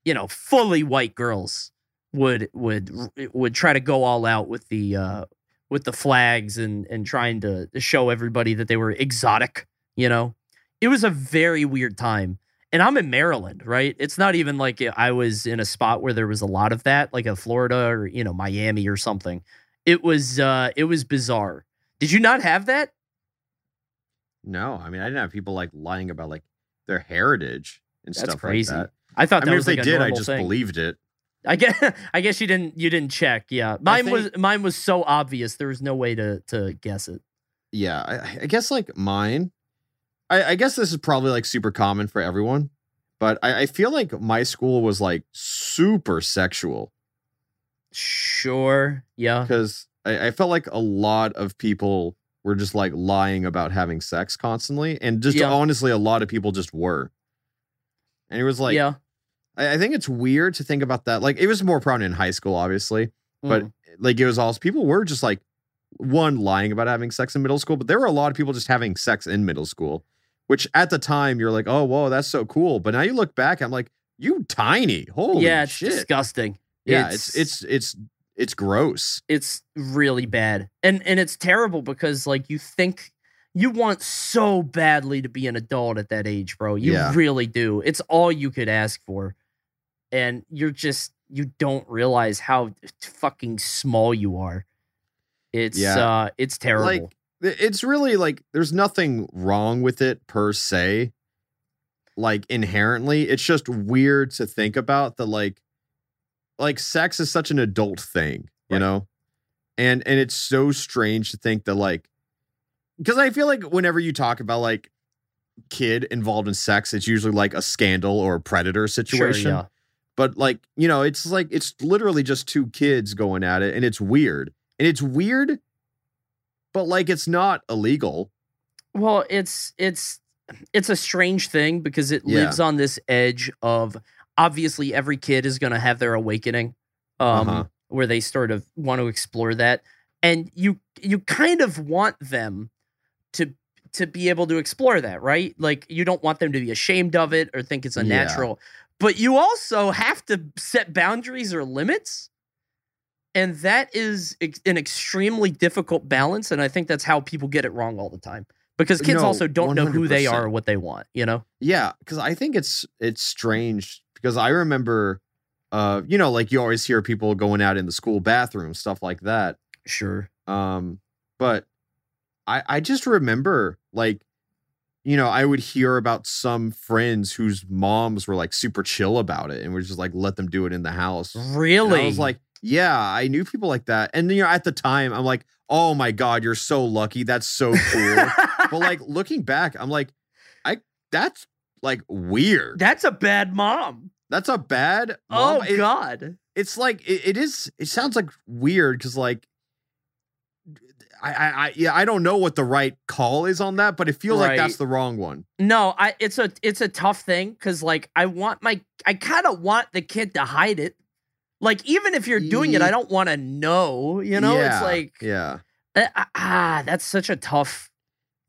you know, fully white girls would would would try to go all out with the uh with the flags and and trying to show everybody that they were exotic, you know. It was a very weird time. And I'm in Maryland, right? It's not even like I was in a spot where there was a lot of that, like a Florida or, you know, Miami or something. It was uh it was bizarre. Did you not have that? No, I mean, I didn't have people like lying about like their heritage and That's stuff crazy. like that. I thought I that mean, was if they like a did, I just thing. believed it. I guess I guess you didn't you didn't check. Yeah, mine think- was mine was so obvious there was no way to to guess it. Yeah, I, I guess like mine. I, I guess this is probably like super common for everyone, but I, I feel like my school was like super sexual Sure. Yeah. because I, I felt like a lot of people were just like lying about having sex constantly, and just Yeah. honestly, a lot of people just were. And it was like, yeah. I, I think it's weird to think about that. Like, it was more prominent in high school, obviously, but Mm. like it was also people were just like one lying about having sex in middle school, but there were a lot of people just having sex in middle school, which at the time you're like, oh, whoa, that's so cool. But now you look back, I'm like, you tiny, holy yeah, it's shit. disgusting. Yeah, it's it's it's it's gross. it's really bad. And and it's terrible because like you think you want so badly to be an adult at that age, bro. You Yeah. really do. It's all you could ask for. And you're just you don't realize how fucking small you are. It's Yeah. uh it's terrible. Like it's really like there's nothing wrong with it per se. Like inherently, it's just weird to think about the like like sex is such an adult thing, you Right. know? And and it's so strange to think that like because I feel like whenever you talk about like kid involved in sex, it's usually like a scandal or a predator Sure, situation. yeah. But like, you know, it's like it's literally just two kids going at it and it's weird. And it's weird, but like it's not illegal. Well, it's it's it's a strange thing because it Yeah. lives on this edge of obviously every kid is going to have their awakening um Uh-huh. where they sort of want to explore that and you you kind of want them to to be able to explore that, right? Like you don't want them to be ashamed of it or think it's Yeah. unnatural. But you also have to set boundaries or limits. And that is ex- an extremely difficult balance and I think that's how people get it wrong all the time. Because kids No, also don't know who they are or what they want, you know? Yeah, because I think it's it's strange because I remember uh, you know, like you always hear people going out in the school bathroom, stuff like that. Sure. Um, but I I just remember like you know, I would hear about some friends whose moms were like super chill about it and were just like let them do it in the house. And Really? I was like, yeah, I knew people like that. And then you know, at the time, I'm like, oh my god, you're so lucky. That's so cool. but like looking back, I'm like, I that's like weird. that's a bad mom. That's a bad. Oh mom. It- God. it's like it, it is. It sounds like weird because like. I, I, I, yeah, I don't know what the right call is on that, but it feels like that's the wrong one. No, I it's a it's a tough thing because like I want my I kind of want the kid to hide it. Like even if you're doing it, I don't want to know. You know, it's like yeah, uh, ah, that's such a tough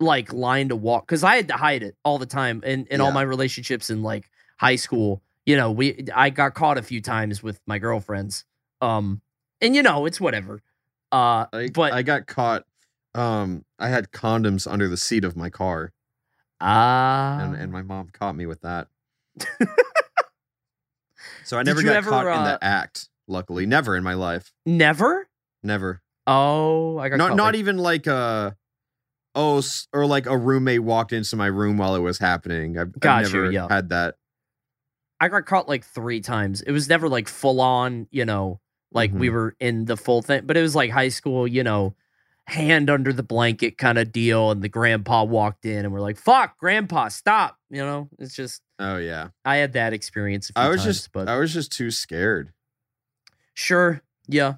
like line to walk because I had to hide it all the time in in all my relationships in like high school. You know, we I got caught a few times with my girlfriends. Um, and you know, it's whatever. Uh, I, but I got caught. Um, I had condoms under the seat of my car, ah, and, and my mom caught me with that. so I never got ever, caught in uh, the act. Luckily, never in my life. never. Never. Oh, I got Not not like- even like a oh or like a roommate walked into my room while it was happening. I've, I've Got you, never yeah. had that. I got caught like three times. It was never like full on, you know, like we Mhm. were in the full thing, but it was like high school, you know, hand under the blanket kind of deal. And the grandpa walked in and we're like, fuck, grandpa, stop. You know, it's just, Oh yeah. I had that experience. A few I was times, just but I was just too scared. sure. Yeah.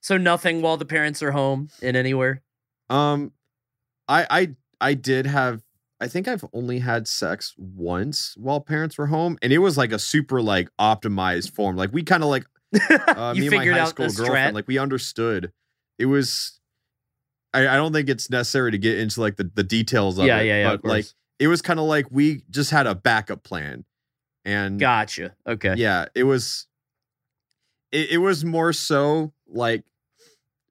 So nothing while the parents are home in anywhere. Um I I I did have I think I've only had sex once while parents were home and it was like a super like optimized form. Like we kind of like uh, you me and my high school girlfriend like we understood. It was I, I don't think it's necessary to get into like the, the details of yeah, it. yeah, yeah. But like it was kind of like we just had a backup plan. And gotcha. Okay. yeah it was it, it was more so like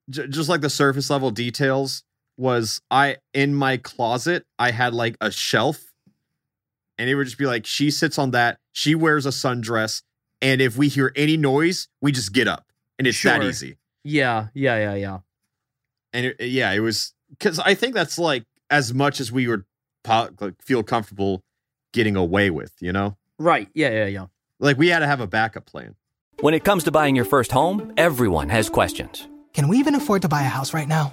j- just like the surface level details was i in my closet i had like a shelf and it would just be like she sits on that she wears a sundress and if we hear any noise we just get up and it's that easy Yeah. Yeah. Yeah. Yeah. and it, yeah it was because i think that's like as much as we would po- like, feel comfortable getting away with you know Right. Yeah. Yeah. Yeah. like we had to have a backup plan When it comes to buying your first home, everyone has questions. Can we even afford to buy a house right now?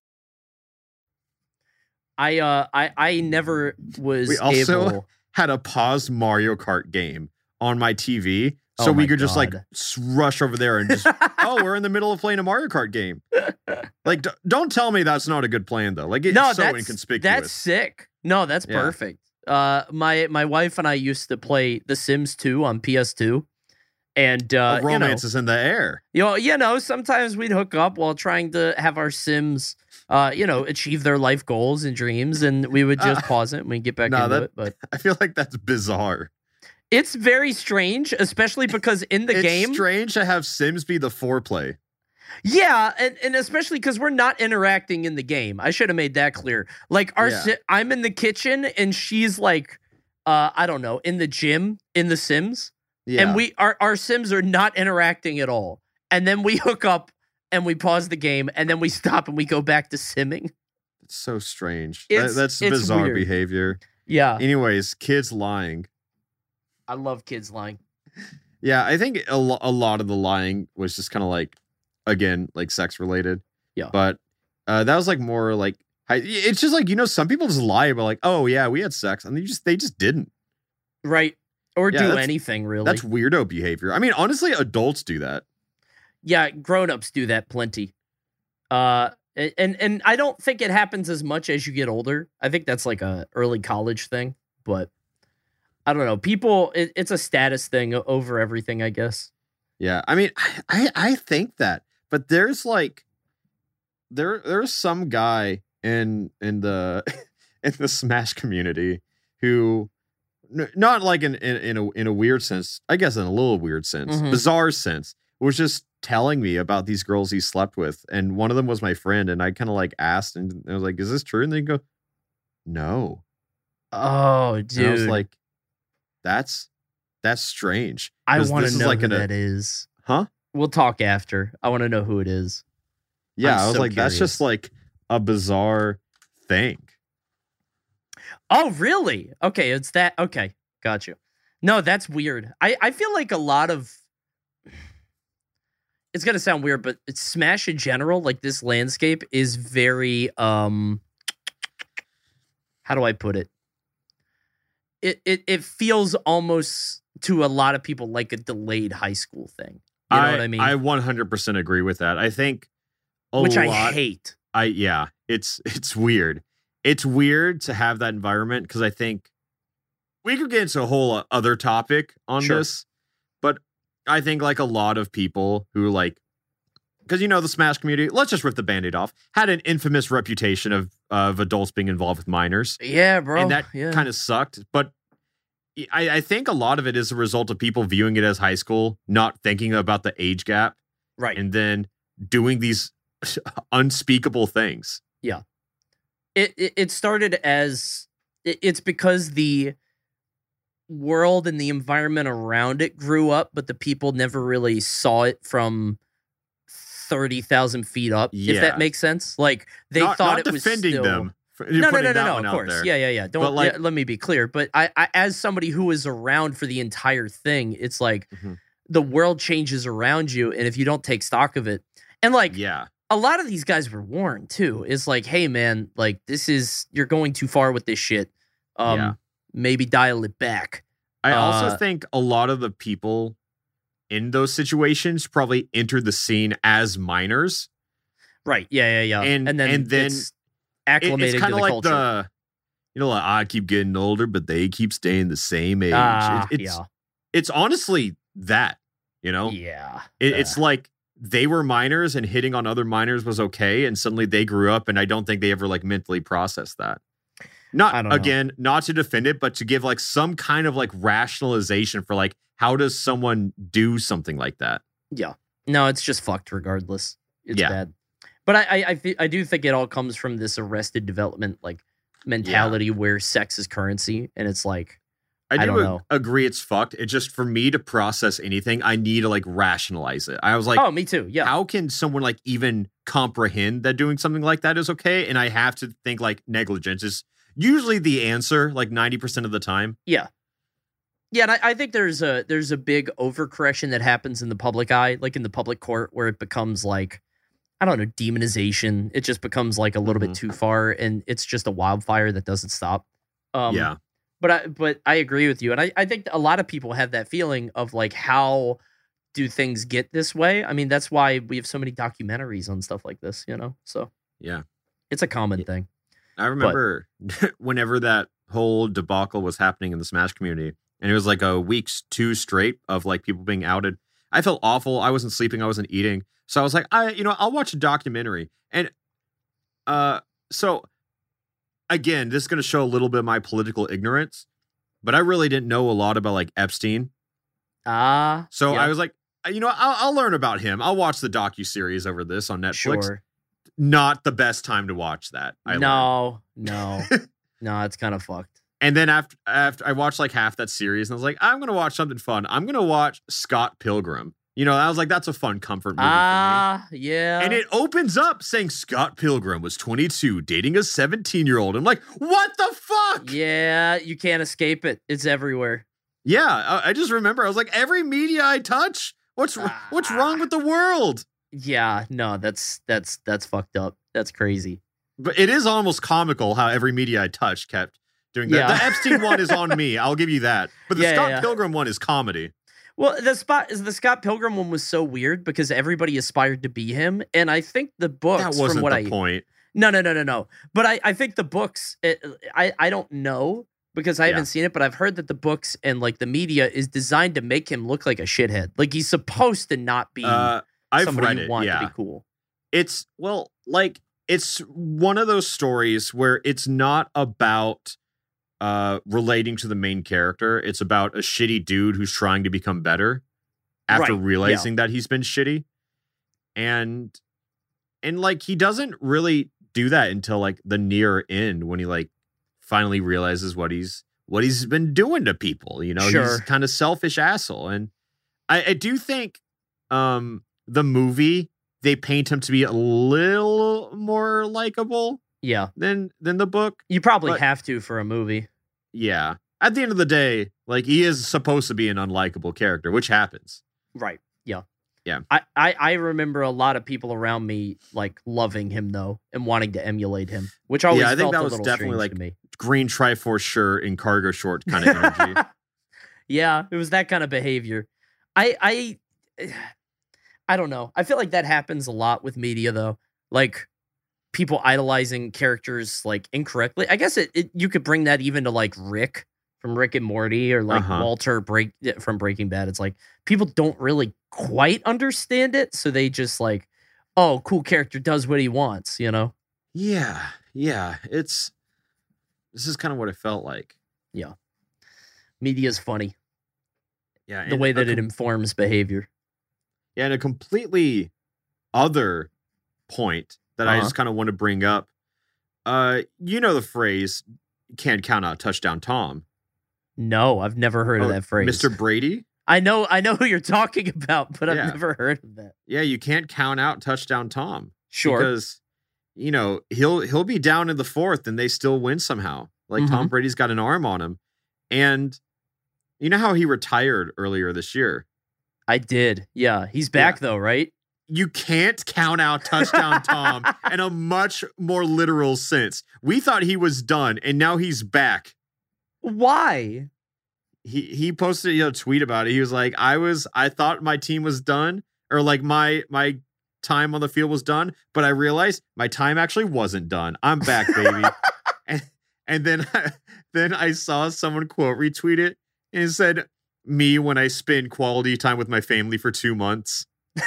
I, uh, I, I never was We also able. had a paused Mario Kart game on my TV. Oh So we my could just like rush over there and just, oh, we're in the middle of playing a Mario Kart game. Like, d- don't tell me that's not a good plan though. Like, it's no, so that's inconspicuous. that's sick. No, that's Yeah. perfect. Uh, my my wife and I used to play The Sims 2 on PS2, and uh, Oh, you know, romance is in the air. you know, you know, sometimes we'd hook up while trying to have our Sims, uh, you know, achieve their life goals and dreams, and we would just Uh, pause it and we get back no, into that- it. But I feel like that's bizarre. it's very strange, especially because in the game. it's game, strange to have Sims be the foreplay. Yeah, and, and especially because we're not interacting in the game. I should have made that clear. Like our, Yeah. I'm in the kitchen and she's like, uh, I don't know, in the gym in The Sims, Yeah. and we our our Sims are not interacting at all. And then we hook up and we pause the game, and then we stop and we go back to simming. it's so strange. It's- That, that's it's bizarre weird. behavior. Yeah, Anyways, kids lying. I love kids lying. Yeah, I think a, lo- a lot of the lying was just kind of like, again, like sex related. Yeah. But uh, that was like more like, it's just like, you know, some people just lie about like, oh, yeah, we had sex. And they just, they just didn't. Right. Or Yeah, do anything really. That's weirdo behavior. I mean, honestly, adults do that. Yeah, grown-ups do that plenty. Uh and and I don't think it happens as much as you get older. I think that's like a early college thing, but I don't know. People it, it's a status thing over everything, I guess. Yeah. I mean, I, I, think that, but there's like, there, there's some guy in, in the, in the Smash community who not like in, in in a in a weird sense. I guess in a little weird sense, Mhm. bizarre sense. Was just telling me about these girls he slept with, and one of them was my friend, and I kind of like asked, and I was like, "Is this true?" And they go, "No." Oh, dude. And I was like, "That's that's strange." I want to know like who in a- that is. Huh? We'll talk after. I want to know who it is. Yeah, I'm I was so like, that's just like a bizarre thing. Oh, really? Okay, it's that. Okay, got you. No, that's weird. I I feel like a lot of. It's gonna sound weird, but Smash in general, like this landscape, is very um. How do I put it? It it it feels almost to a lot of people like a delayed high school thing. You know I, what I mean? I 100% agree with that. I think a Which lot, I hate. I yeah, it's it's weird. It's weird to have that environment because I think we could get into a whole other topic on Sure. this, I think like a lot of people who like because you know the Smash community, let's just rip the band-aid off, had an infamous reputation of of adults being involved with minors. Yeah, bro. and that yeah. kind of sucked. But I, I think a lot of it is a result of people viewing it as high school, not thinking about the age gap, right. and then doing these unspeakable things. it, it it started as it, it's because the world and the environment around it grew up, but the people never really saw it from thirty thousand feet up. If that makes sense, like they not, thought not it was defending still- them. for- No, no, no, no, no. Of course, there. yeah, yeah, yeah. Don't But, like- yeah, let me be clear. But I, I, as somebody who was around for the entire thing, it's like Mhm. the world changes around you, and if you don't take stock of it, and like Yeah, a lot of these guys were warned too. It's like, hey man, like this is you're going too far with this shit. Um Yeah. Maybe dial it back. I also Uh, think a lot of the people in those situations probably entered the scene as minors. Right. Yeah, yeah, yeah. And- then and then it's It- acclimated it's to the like culture. the, you know, like I keep getting older, but they keep staying the same age. It- ah, it's yeah. it's honestly that. You know, Yeah. It, it's like they were minors and hitting on other minors was okay, and suddenly they grew up, and I don't think they ever like mentally processed that. Not I don't know. again, not to defend it, but to give like some kind of like rationalization for like how does someone do something like that? Yeah. No, it's just fucked regardless. It's Yeah. bad. But I I I, I do think it all comes from this arrested development like mentality where sex is currency and it's like I I do don't know. agree it's fucked. It just for me to process anything, I need to like rationalize it. I was like, oh me too yeah how can someone like even comprehend that doing something like that is okay? And I have to think like negligence is usually the answer, like 90% of the time. Yeah. Yeah, and I, I think there's a there's a big overcorrection that happens in the public eye, like in the public court, where it becomes like I don't know, demonization. It just becomes like a little bit Mhm. too far, and it's just a wildfire that doesn't stop. Um, yeah. but I but I agree with you, and I, I think a lot of people have that feeling of like how do things get this way? I mean, that's why we have so many documentaries on stuff like this, you know. So Yeah. it's a common thing. I remember whenever that whole debacle was happening in the Smash community, and it was like a weeks two straight of like people being outed. I felt awful. I wasn't sleeping. I wasn't eating. So I was like, I, you know, I'll watch a documentary. And uh, so again, this is going to show a little bit of my political ignorance, but I really didn't know a lot about like Epstein. Ah, So yeah, I was like, you know, I'll, I'll learn about him. I'll watch the docu series over this on Netflix. sure. Not the best time to watch that. I learned. no, no, no, it's kind of fucked. And then after after I watched like half that series, and I was like, I'm gonna watch something fun. I'm gonna watch Scott Pilgrim. You know, I was like, that's a fun comfort movie Ah, yeah. And it opens up saying Scott Pilgrim was 22, dating a 17 year old. I'm like, what the fuck? yeah, you can't escape it. It's everywhere. Yeah, I, I just remember I was like, every media I touch, what's what's wrong with the world? Yeah, no, that's that's that's fucked up. That's crazy. But it is almost comical how every media I touch kept doing that. Yeah. The Epstein one is on me. I'll give you that. But the Yeah, Scott yeah. Pilgrim one is comedy. Well, the spot is the Scott Pilgrim one was so weird because everybody aspired to be him, and I think the books That from wasn't what the I point. no no no no no, but I I think the books it, I I don't know because I Yeah. haven't seen it, but I've heard that the books and like the media is designed to make him look like a shithead. Like he's supposed to not be Uh, I've somebody read it. want yeah. to be cool. it's well like it's one of those stories where it's not about uh relating to the main character. It's about a shitty dude who's trying to become better after Right, yeah. realizing that he's been shitty. And and like he doesn't really do that until like the near end when he like finally realizes what he's what he's been doing to people. You know, he's kind of selfish asshole. And I, I do think um the movie they paint him to be a little more likable Yeah. than than the book. You probably But- have to for a movie. Yeah. At the end of the day, like he is supposed to be an unlikable character, which happens. Right. Yeah. Yeah. I, I, I remember a lot of people around me like loving him though and wanting to emulate him, which always Yeah, I think felt that was definitely, like, me. Green Triforce shirt and cargo short kind of energy. yeah, it was that kind of behavior. I I I don't know. I feel like that happens a lot with media though. Like people idolizing characters like incorrectly. I guess it, it you could bring that even to like Rick from Rick and Morty or like Uh-huh. Walter Break eh, from Breaking Bad. It's like people don't really quite understand it, so they just like, oh, cool character does what he wants, you know? yeah. Yeah. It's this is kind of what it felt like. Yeah. Media's funny. Yeah. The way that it informs behavior. Yeah, and a completely other point that I Uh-huh. just kind of want to bring up. Uh, you know the phrase "can't count out touchdown Tom." No, I've never heard of Oh, that phrase. Mr. Brady. I know I know who you're talking about, but I've never heard of that. Yeah, you can't count out touchdown Tom. Sure. because you know he'll he'll be down in the fourth and they still win somehow. Like Tom Mhm. Brady's got an arm on him, and you know how he retired earlier this year. I did. Yeah. He's back though, right? You can't count out touchdown Tom in a much more literal sense. We thought he was done, and now he's back. Why? He he posted you know, a tweet about it. He was like, "I was I thought my team was done, or like my my time on the field was done, but I realized my time actually wasn't done. I'm back, baby." and, and then then I saw someone quote retweet it and it said, "Me when I spend quality time with my family for two months."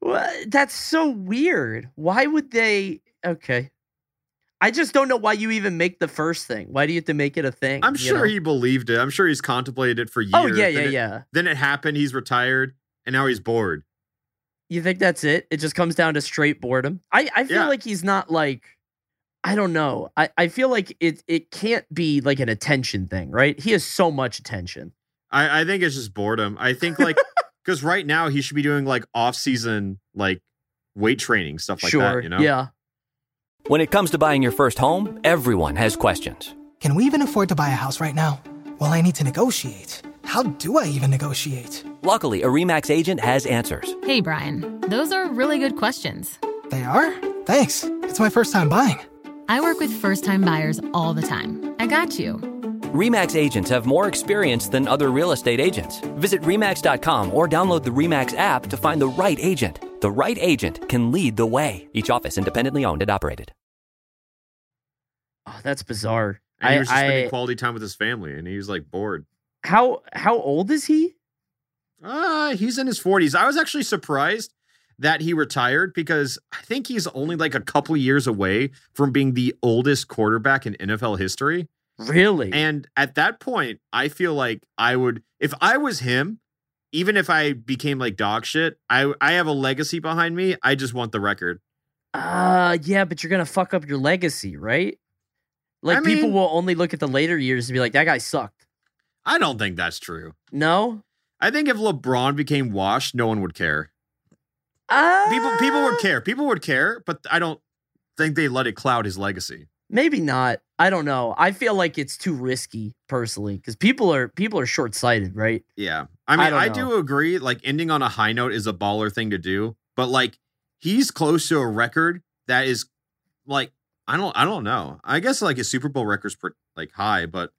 Well, that's so weird. Why would they okay. I just don't know why you even make the first thing. Why do you have to make it a thing? I'm sure know? he believed it. I'm sure he's contemplated it for years. Oh yeah, yeah, Then it- yeah. Then it happened. He's retired, and now he's bored. You think that's it? It just comes down to straight boredom. I, I feel Yeah. like he's not like I don't know. I, I feel like it it can't be like an attention thing, right? He has so much attention. I, I think it's just boredom. I think like because right now he should be doing like off season like weight training stuff like sure. that. You know? Yeah. When it comes to buying your first home, everyone has questions. Can we even afford to buy a house right now? Well, I need to negotiate. How do I even negotiate? Luckily, a REMAX agent has answers. Hey, Brian, those are really good questions. They are? Thanks. It's my first time buying. I work with first time buyers all the time. I got you. REMAX agents have more experience than other real estate agents. Visit REMAX.com or download the REMAX app to find the right agent. The right agent can lead the way. Each office independently owned and operated. Oh, that's bizarre. And he was just spending I quality time with his family, and he was like bored. how how old is he? Uh, he's in his 40s. I was actually surprised that he retired because I think he's only like a couple years away from being the oldest quarterback in NFL history. Really? And at that point, I feel like I would, if I was him, even if I became like dog shit, I I have a legacy behind me. I just want the record. Uh yeah, but you're gonna fuck up your legacy, right? Like I people mean- will only look at the later years and be like, that guy sucked. I don't think that's true. No? I think if LeBron became washed, no one would care. Uh, People people would care. People would care, but I don't think they let it cloud his legacy. Maybe not. I don't know. I feel like it's too risky personally because people are people are short sighted, right? Yeah. I mean, I I, do agree. Like ending on a high note is a baller thing to do, but like he's close to a record that is like I don't I don't know. I guess like his Super Bowl record's pretty like high, but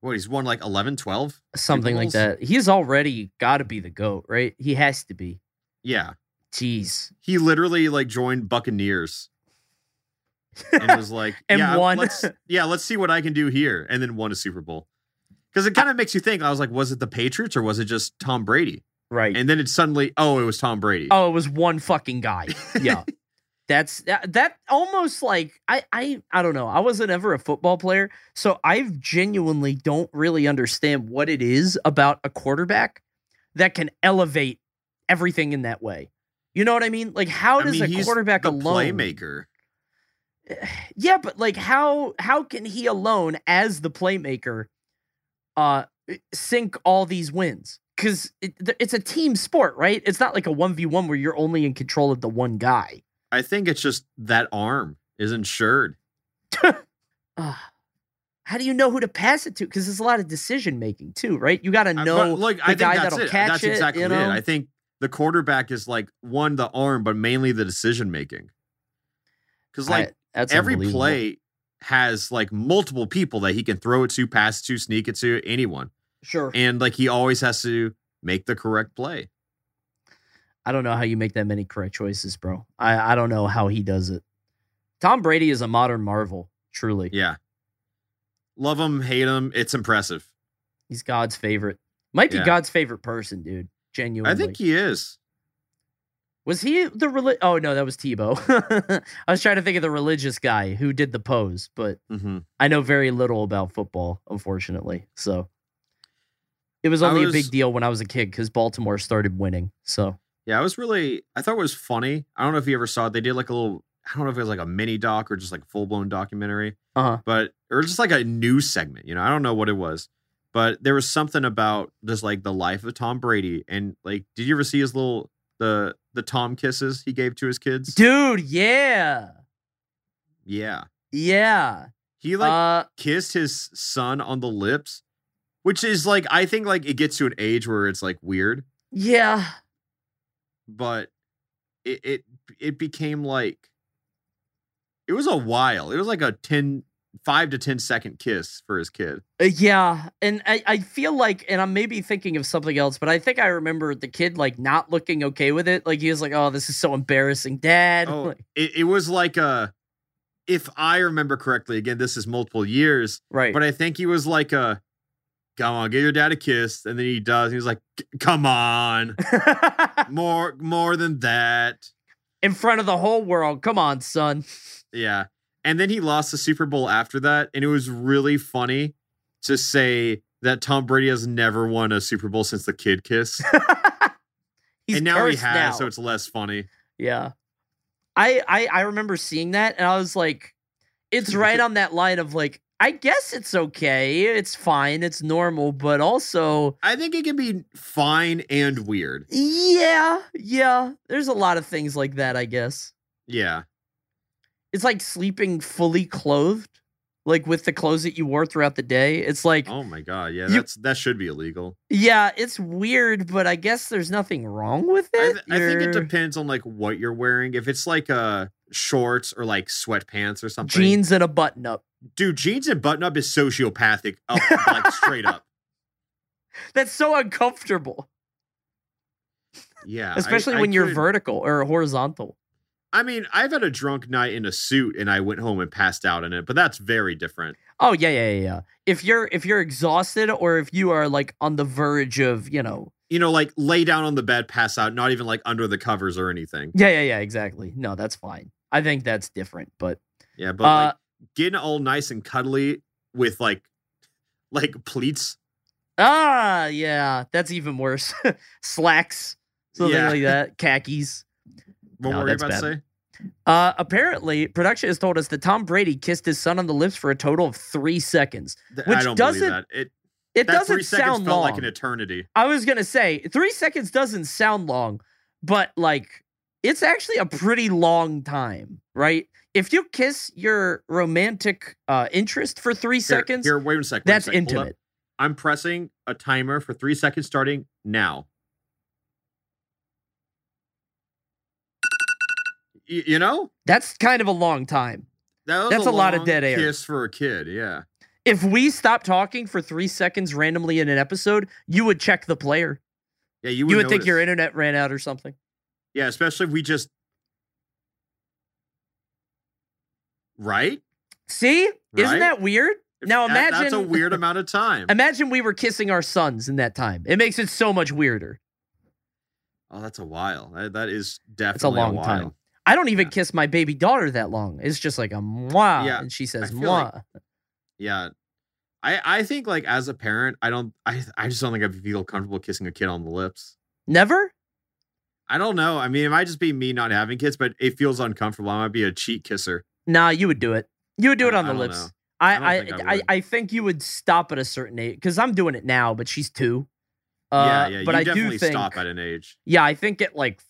what he's won like 11, 12? Something like that. He's already got to be the goat, right? He has to be. Yeah. Jeez. He literally like joined Buccaneers and was like, And yeah, won. Let's, yeah, let's see what I can do here, and then won a Super Bowl. Because it kind of makes you think. I was like, was it the Patriots or was it just Tom Brady? Right. And then it suddenly, oh, it was Tom Brady. oh, it was one fucking guy. Yeah. That's that, that almost like I I I don't know. I wasn't ever a football player, so I genuinely don't really understand what it is about a quarterback that can elevate everything in that way. You know what I mean? Like how I does mean, a quarterback alone playmaker. Yeah, but like how how can he alone as the playmaker uh sink all these wins? Cuz it, it's a team sport, right? It's not like a 1v1 where you're only in control of the one guy. I think it's just that arm is insured. Uh, how do you know who to pass it to? Because there's a lot of decision making too, right? You got to know but look, the I think guy that'll catch it. catch That's it. exactly you know? it. I think the quarterback is like one the arm, but mainly the decision making. Because like I- every play has like multiple people that he can throw it to, pass it to, sneak it to, anyone, Sure. and like he always has to make the correct play. I don't know how you make that many correct choices, bro. I, I don't know how he does it. Tom Brady is a modern marvel, truly. Yeah, love him, hate him. It's impressive. He's God's favorite. Might be Yeah. God's favorite person, dude. Genuinely. I think he is. was he the reli- Oh no, that was Tebow. I was trying to think of the religious guy who did the pose, but hmm I know very little about football, unfortunately. So it was only a big deal when I was a kid because Baltimore started winning. So Yeah, I was really. I thought it was funny. I don't know if you ever saw it. They did like a little. I don't know if it was like a mini doc or just like full blown documentary. uh huh. but or just like a news segment. You know, I don't know what it was, but there was something about just like the life of Tom Brady. And like, did you ever see his little the the Tom kisses he gave to his kids? Dude, yeah. Yeah, Yeah. he like uh kissed his son on the lips, which is like I think like it gets to an age where it's like weird, yeah. but it it it became like it was a while. It was like a 10 5 to ten second kiss for his kid. Uh, yeah, and I, I feel like, and I'm maybe thinking of something else, but I think I remember the kid like not looking okay with it. Like he was like, "Oh, this is so embarrassing, Dad." Oh, Like, it, it was like a, if I remember correctly, again, this is multiple years, right. but I think he was like a, come on, give your dad a kiss, and then he does. He was like, come on, more, more than that, In front of the whole world. Come on, son. yeah. And then he lost the Super Bowl after that, and it was really funny to say that Tom Brady has never won a Super Bowl since the kid kiss, He's and now he has, now. so it's less funny. Yeah. I, I I remember seeing that and I was like, it's right on that line of like, I guess it's okay. It's fine. It's normal, but also I think it can be fine and weird. yeah, yeah. There's a lot of things like that, I guess. Yeah. It's like sleeping fully clothed, like with the clothes that you wore throughout the day. It's like, Oh my god. Yeah, You- that's that should be illegal. yeah, it's weird, but I guess there's nothing wrong with I, it. th- I think it depends on like what you're wearing. If it's like uh shorts or like sweatpants or something. Jeans and a button up. Dude, jeans and button up is sociopathic up like straight up. That's so uncomfortable, Yeah. Especially I when you're could- vertical or horizontal. I mean, I've had a drunk night in a suit and I went home and passed out in it, but that's very different. Oh yeah, yeah, yeah, yeah. If you're if you're exhausted or if you are like on the verge of, you know, You know, like lay down on the bed, pass out, not even like under the covers or anything. yeah, yeah, yeah, exactly. No, that's fine. I think that's different, but Yeah, but Uh, like getting all nice and cuddly with like like pleats. ah, yeah, that's even worse. Slacks, something Yeah. like that, khakis. What No, were you that's about to say? Uh, apparently, production has told us that Tom Brady kissed his son on the lips for a total of three seconds. Which I don't doesn't believe that. It It doesn't sound long. like an eternity. I was gonna say three seconds doesn't sound long, but like it's actually a pretty long time, right? If you kiss your romantic uh, interest for three seconds, Here, wait a sec. wait a that's sec, intimate. I'm pressing a timer for three seconds starting now. Y- you know, That's kind of a long time. that That's a lot of dead air. Kiss for a kid, yeah. If we stop talking for three seconds randomly in an episode, you would check the player. Yeah, you You would, would, think your internet ran out or something. Yeah, especially if we just right. See, isn't that weird? Now That- that's a weird amount of time. Imagine we were kissing our sons in that time. It makes it so much weirder. oh, that's a while. That, that is definitely It's a long while. time. I don't even kiss my baby daughter that long. It's just like a mwah, Yeah, and she says feel like- Yeah. I, I think like as a parent, I don't I I just don't think I feel comfortable kissing a kid on the lips. Never. I don't know. I mean, it might just be me not having kids, but it feels uncomfortable. I might be a cheat kisser. Nah, you would do it. You would do it on the lips. know. I I I, think I I. I think you would stop at a certain age because I'm doing it now, but she's two. Uh, yeah, yeah. But you I do think stop at an age. Yeah, I think at like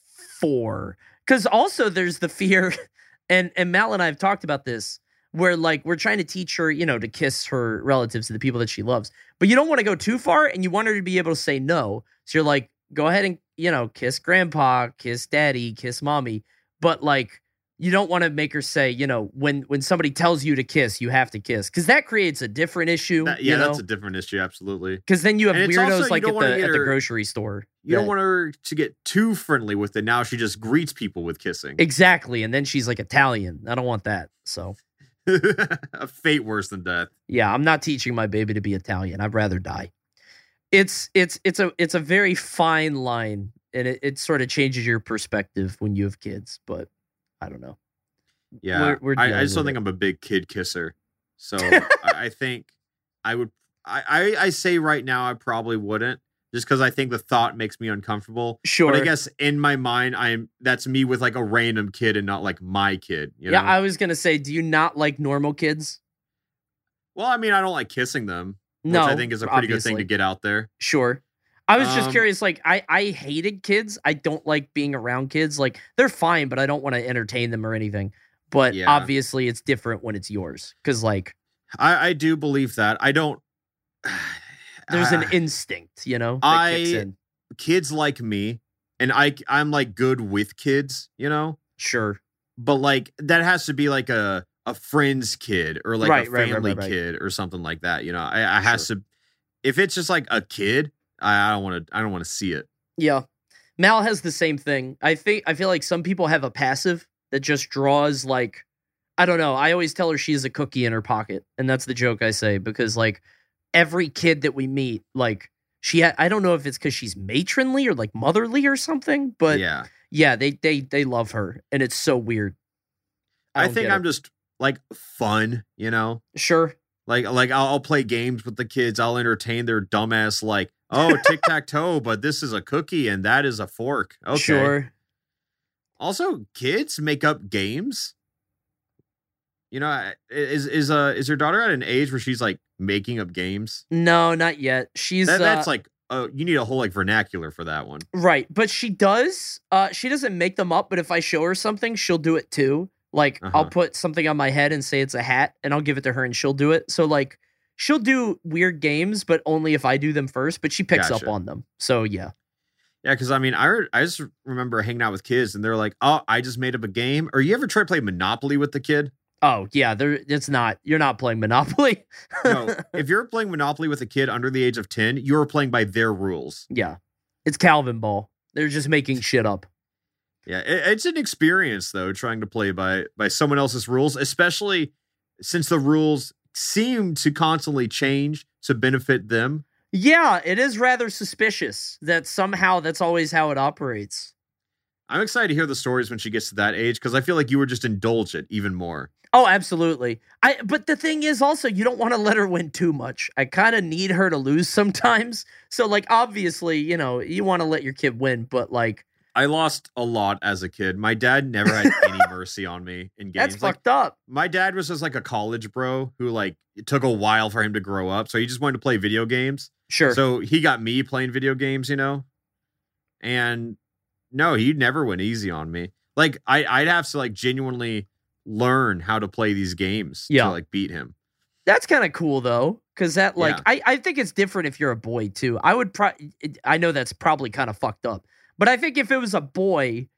four. Because also there's the fear, and and Mal and I have talked about this, where like we're trying to teach her, you know, to kiss her relatives, to the people that she loves, but you don't want to go too far, and you want her to be able to say no. So you're like, go ahead and you know, kiss grandpa, kiss daddy, kiss mommy, but like you don't want to make her say, you know, when when somebody tells you to kiss, you have to kiss, because that creates a different issue. That- yeah, you know? that's a different issue. Absolutely. Because then you have And also- weirdos you like at the get at the grocery store. You don't want her to get too friendly with it. Now she just greets people with kissing. Exactly. And then she's like Italian. I don't want that. So, a fate worse than death. yeah, I'm not teaching my baby to be Italian. I'd rather die. It's it's it's a it's a very fine line and it, it sort of changes your perspective when you have kids, but I don't know. Yeah, We're- we're I, I just don't with think I'm a big kid kisser. So I, I think I would. I, I I say right now I probably wouldn't, just because I think the thought makes me uncomfortable. Sure. But I guess in my mind, I'm that's me with like a random kid and not like my kid. You know? yeah, I was gonna say, do you not like normal kids? well, I mean, I don't like kissing them, No, which I think is a pretty good thing to get out there. Sure. I was just Um, curious. Like, I I hated kids. I don't like being around kids. Like, they're fine, but I don't want to entertain them or anything. But Yeah. obviously, it's different when it's yours because, like, I I do believe that. I don't. there's an instinct, you know, that kicks I- in. kids like me, and I I'm like good with kids. You know. Sure. but like that has to be like a a friend's kid or like Right, a family right, right. kid or something like that. You know, I, I has to. If it's just like a kid, I, I don't want to. I don't want to see it. Yeah. Mal has the same thing. I think I feel like some people have a passive that just draws like I don't know. I always tell her she's a cookie in her pocket, and that's the joke I say because like every kid that we meet, like she, ha- I don't know if it's because she's matronly or like motherly or something, but yeah, yeah, they they they love her, and it's so weird. I, don't think I'm just like fun. You know, sure. Like like I'll, I'll play games with the kids. I'll entertain their dumbass like oh tic tac toe, but this is a cookie and that is a fork. Okay. Sure. Also, kids make up games. You know, is is uh is your daughter at an age where she's like making up games? No, not yet. She's That, that's uh, like uh, you need a whole like vernacular for that one. Right, but she does. Uh, she doesn't make them up, but if I show her something, she'll do it too. Like I'll Uh-huh. put something on my head and say it's a hat, and I'll give it to her, and she'll do it. So like she'll do weird games, but only if I do them first. But she picks up on them. So yeah, Yeah, because I mean, I re- I just remember hanging out with kids and they're like, "Oh, I just made up a game." Or you ever try to play Monopoly with the kid? oh yeah, there. It's not. You're not playing Monopoly. No, if you're playing Monopoly with a kid under the age of ten, you're playing by their rules. yeah, it's Calvin Ball. They're just making shit up. Yeah, it, it's an experience though, trying to play by by someone else's rules, especially since the rules seem to constantly change to benefit them. Yeah, it is rather suspicious that somehow that's always how it operates. I'm excited to hear the stories when she gets to that age because I feel like you would just indulge it even more. Oh, absolutely. I but the thing is also you don't want to let her win too much. I kind of need her to lose sometimes. So like obviously, you know, you want to let your kid win, but like I lost a lot as a kid. My dad never had any mercy on me in games. that's Like, fucked up. my dad was just like a college bro who like it took a while for him to grow up, so he just wanted to play video games. Sure. So he got me playing video games, you know. And no, he'd never went easy on me. Like I, I'd have to like genuinely learn how to play these games Yeah. to like beat him. that's kind of cool though cuz that like Yeah. I I think it's different if you're a boy too. I would pro- I know that's probably kind of fucked up. But I think if it was a boy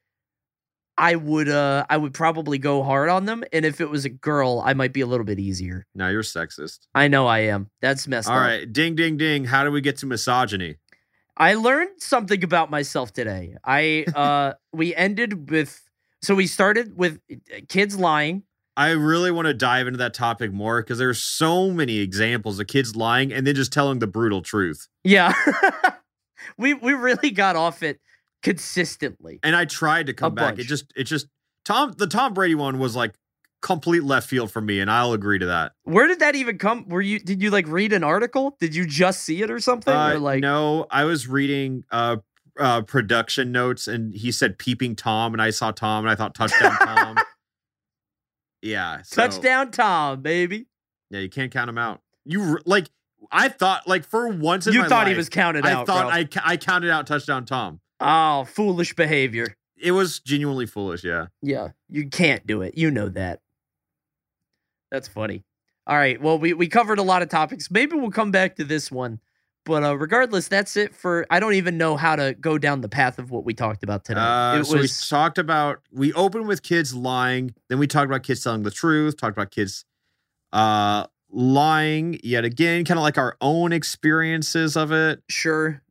I would uh I would probably go hard on them and if it was a girl I might be a little bit easier. Now you're sexist. I know I am. That's messed All up. All right. ding, ding, ding. How do we get to misogyny? I learned something about myself today. I uh we ended with so we started with uh, kids lying. I really want to dive into that topic more because there's so many examples of kids lying and then just telling the brutal truth. Yeah. we we really got off it consistently. And I tried to come back. It just it just Tom the Tom Brady one was like complete left field for me, and I'll agree to that. Where did that even come? Were you did you like read an article? Did you just see it or something? Uh, or like no, I was reading uh, uh, production notes, and he said "peeping Tom," and I saw Tom, and I thought touchdown Tom. Yeah, so- touchdown Tom, baby. Yeah, you can't count him out. You like, I thought like for once in You thought he was counted I out. thought bro. I I counted out touchdown Tom. Oh, foolish behavior. It was genuinely foolish. Yeah. Yeah, you can't do it. You know that. That's funny. All right. Well, we, we covered a lot of topics. Maybe we'll come back to this one. But uh, regardless, that's it for. I don't even know how to go down the path of what we talked about today. Uh, it so we talked about we opened with kids lying, then we talked about kids telling the truth, talked about kids uh lying yet again, kind of like our own experiences of it. sure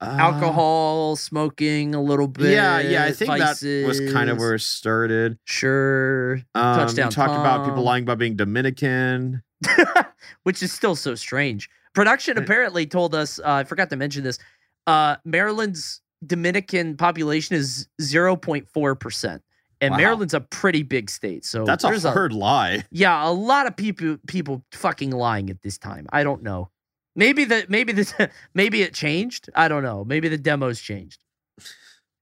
Uh, alcohol, smoking a little bit. Yeah, yeah, I think that was kind of where it started. Sure. Um, Touchdown talked about people lying about being Dominican. which is still so strange. Production apparently told us, uh, I forgot to mention this, uh, Maryland's Dominican population is 0.4%. And Wow. Maryland's a pretty big state. So That's a hard lie. yeah, a lot of people people fucking lying at this time. I don't know. Maybe the maybe the maybe it changed. I don't know. Maybe the demos changed.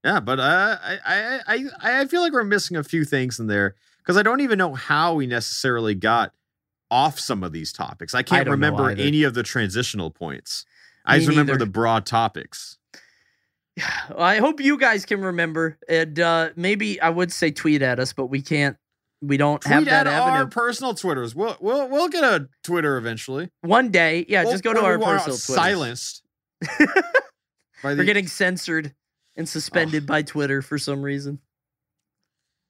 Yeah, but uh, I, I I I feel like we're missing a few things in there because I don't even know how we necessarily got off some of these topics. I can't don't remember any of the transitional points. I Me just remember neither. the broad topics. I hope you guys can remember. And uh, maybe I would say tweet at us, but we can't. We don't have that at avenue. our personal Twitters. We'll we'll we'll get a Twitter eventually. One day, yeah, We'll- just go to our personal Twitter. silenced. by We're getting censored and suspended by Twitter for some reason.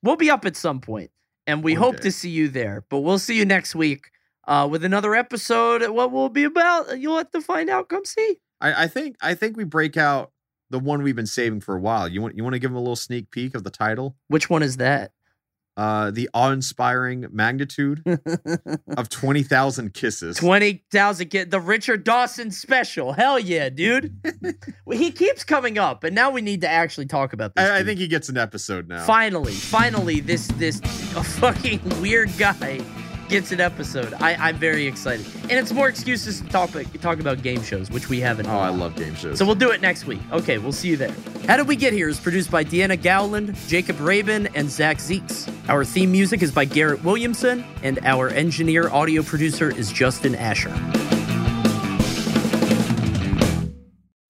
We'll be up at some point, and we One hope day. to see you there. But we'll see you next week uh, with another episode. What will be about? You'll have to find out. Come see. I, I think I think we break out the one we've been saving for a while. You want you want to give them a little sneak peek of the title? Which one is that? Uh, the awe-inspiring magnitude of twenty thousand kisses. Twenty thousand kid, the Richard Dawson special. Hell yeah, dude! well, he keeps coming up, and now we need to actually talk about this. I, I think he gets an episode now. Finally, finally, this this a fucking weird guy gets an episode. I, I'm very excited, and it's more excuses to talk about, talk about game shows, which we haven't. Oh, I love game shows. So we'll do it next week. Okay, we'll see you there. How Did We Get Here is produced by Deanna Gowland, Jacob Rabin, and Zach Zeeks. Our theme music is by Garrett Williamson, and our engineer audio producer is Justin Asher.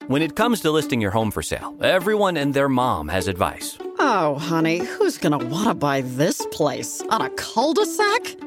When it comes to listing your home for sale, everyone and their mom has advice. Oh, honey, who's gonna wanna buy this place? On a cul-de-sac?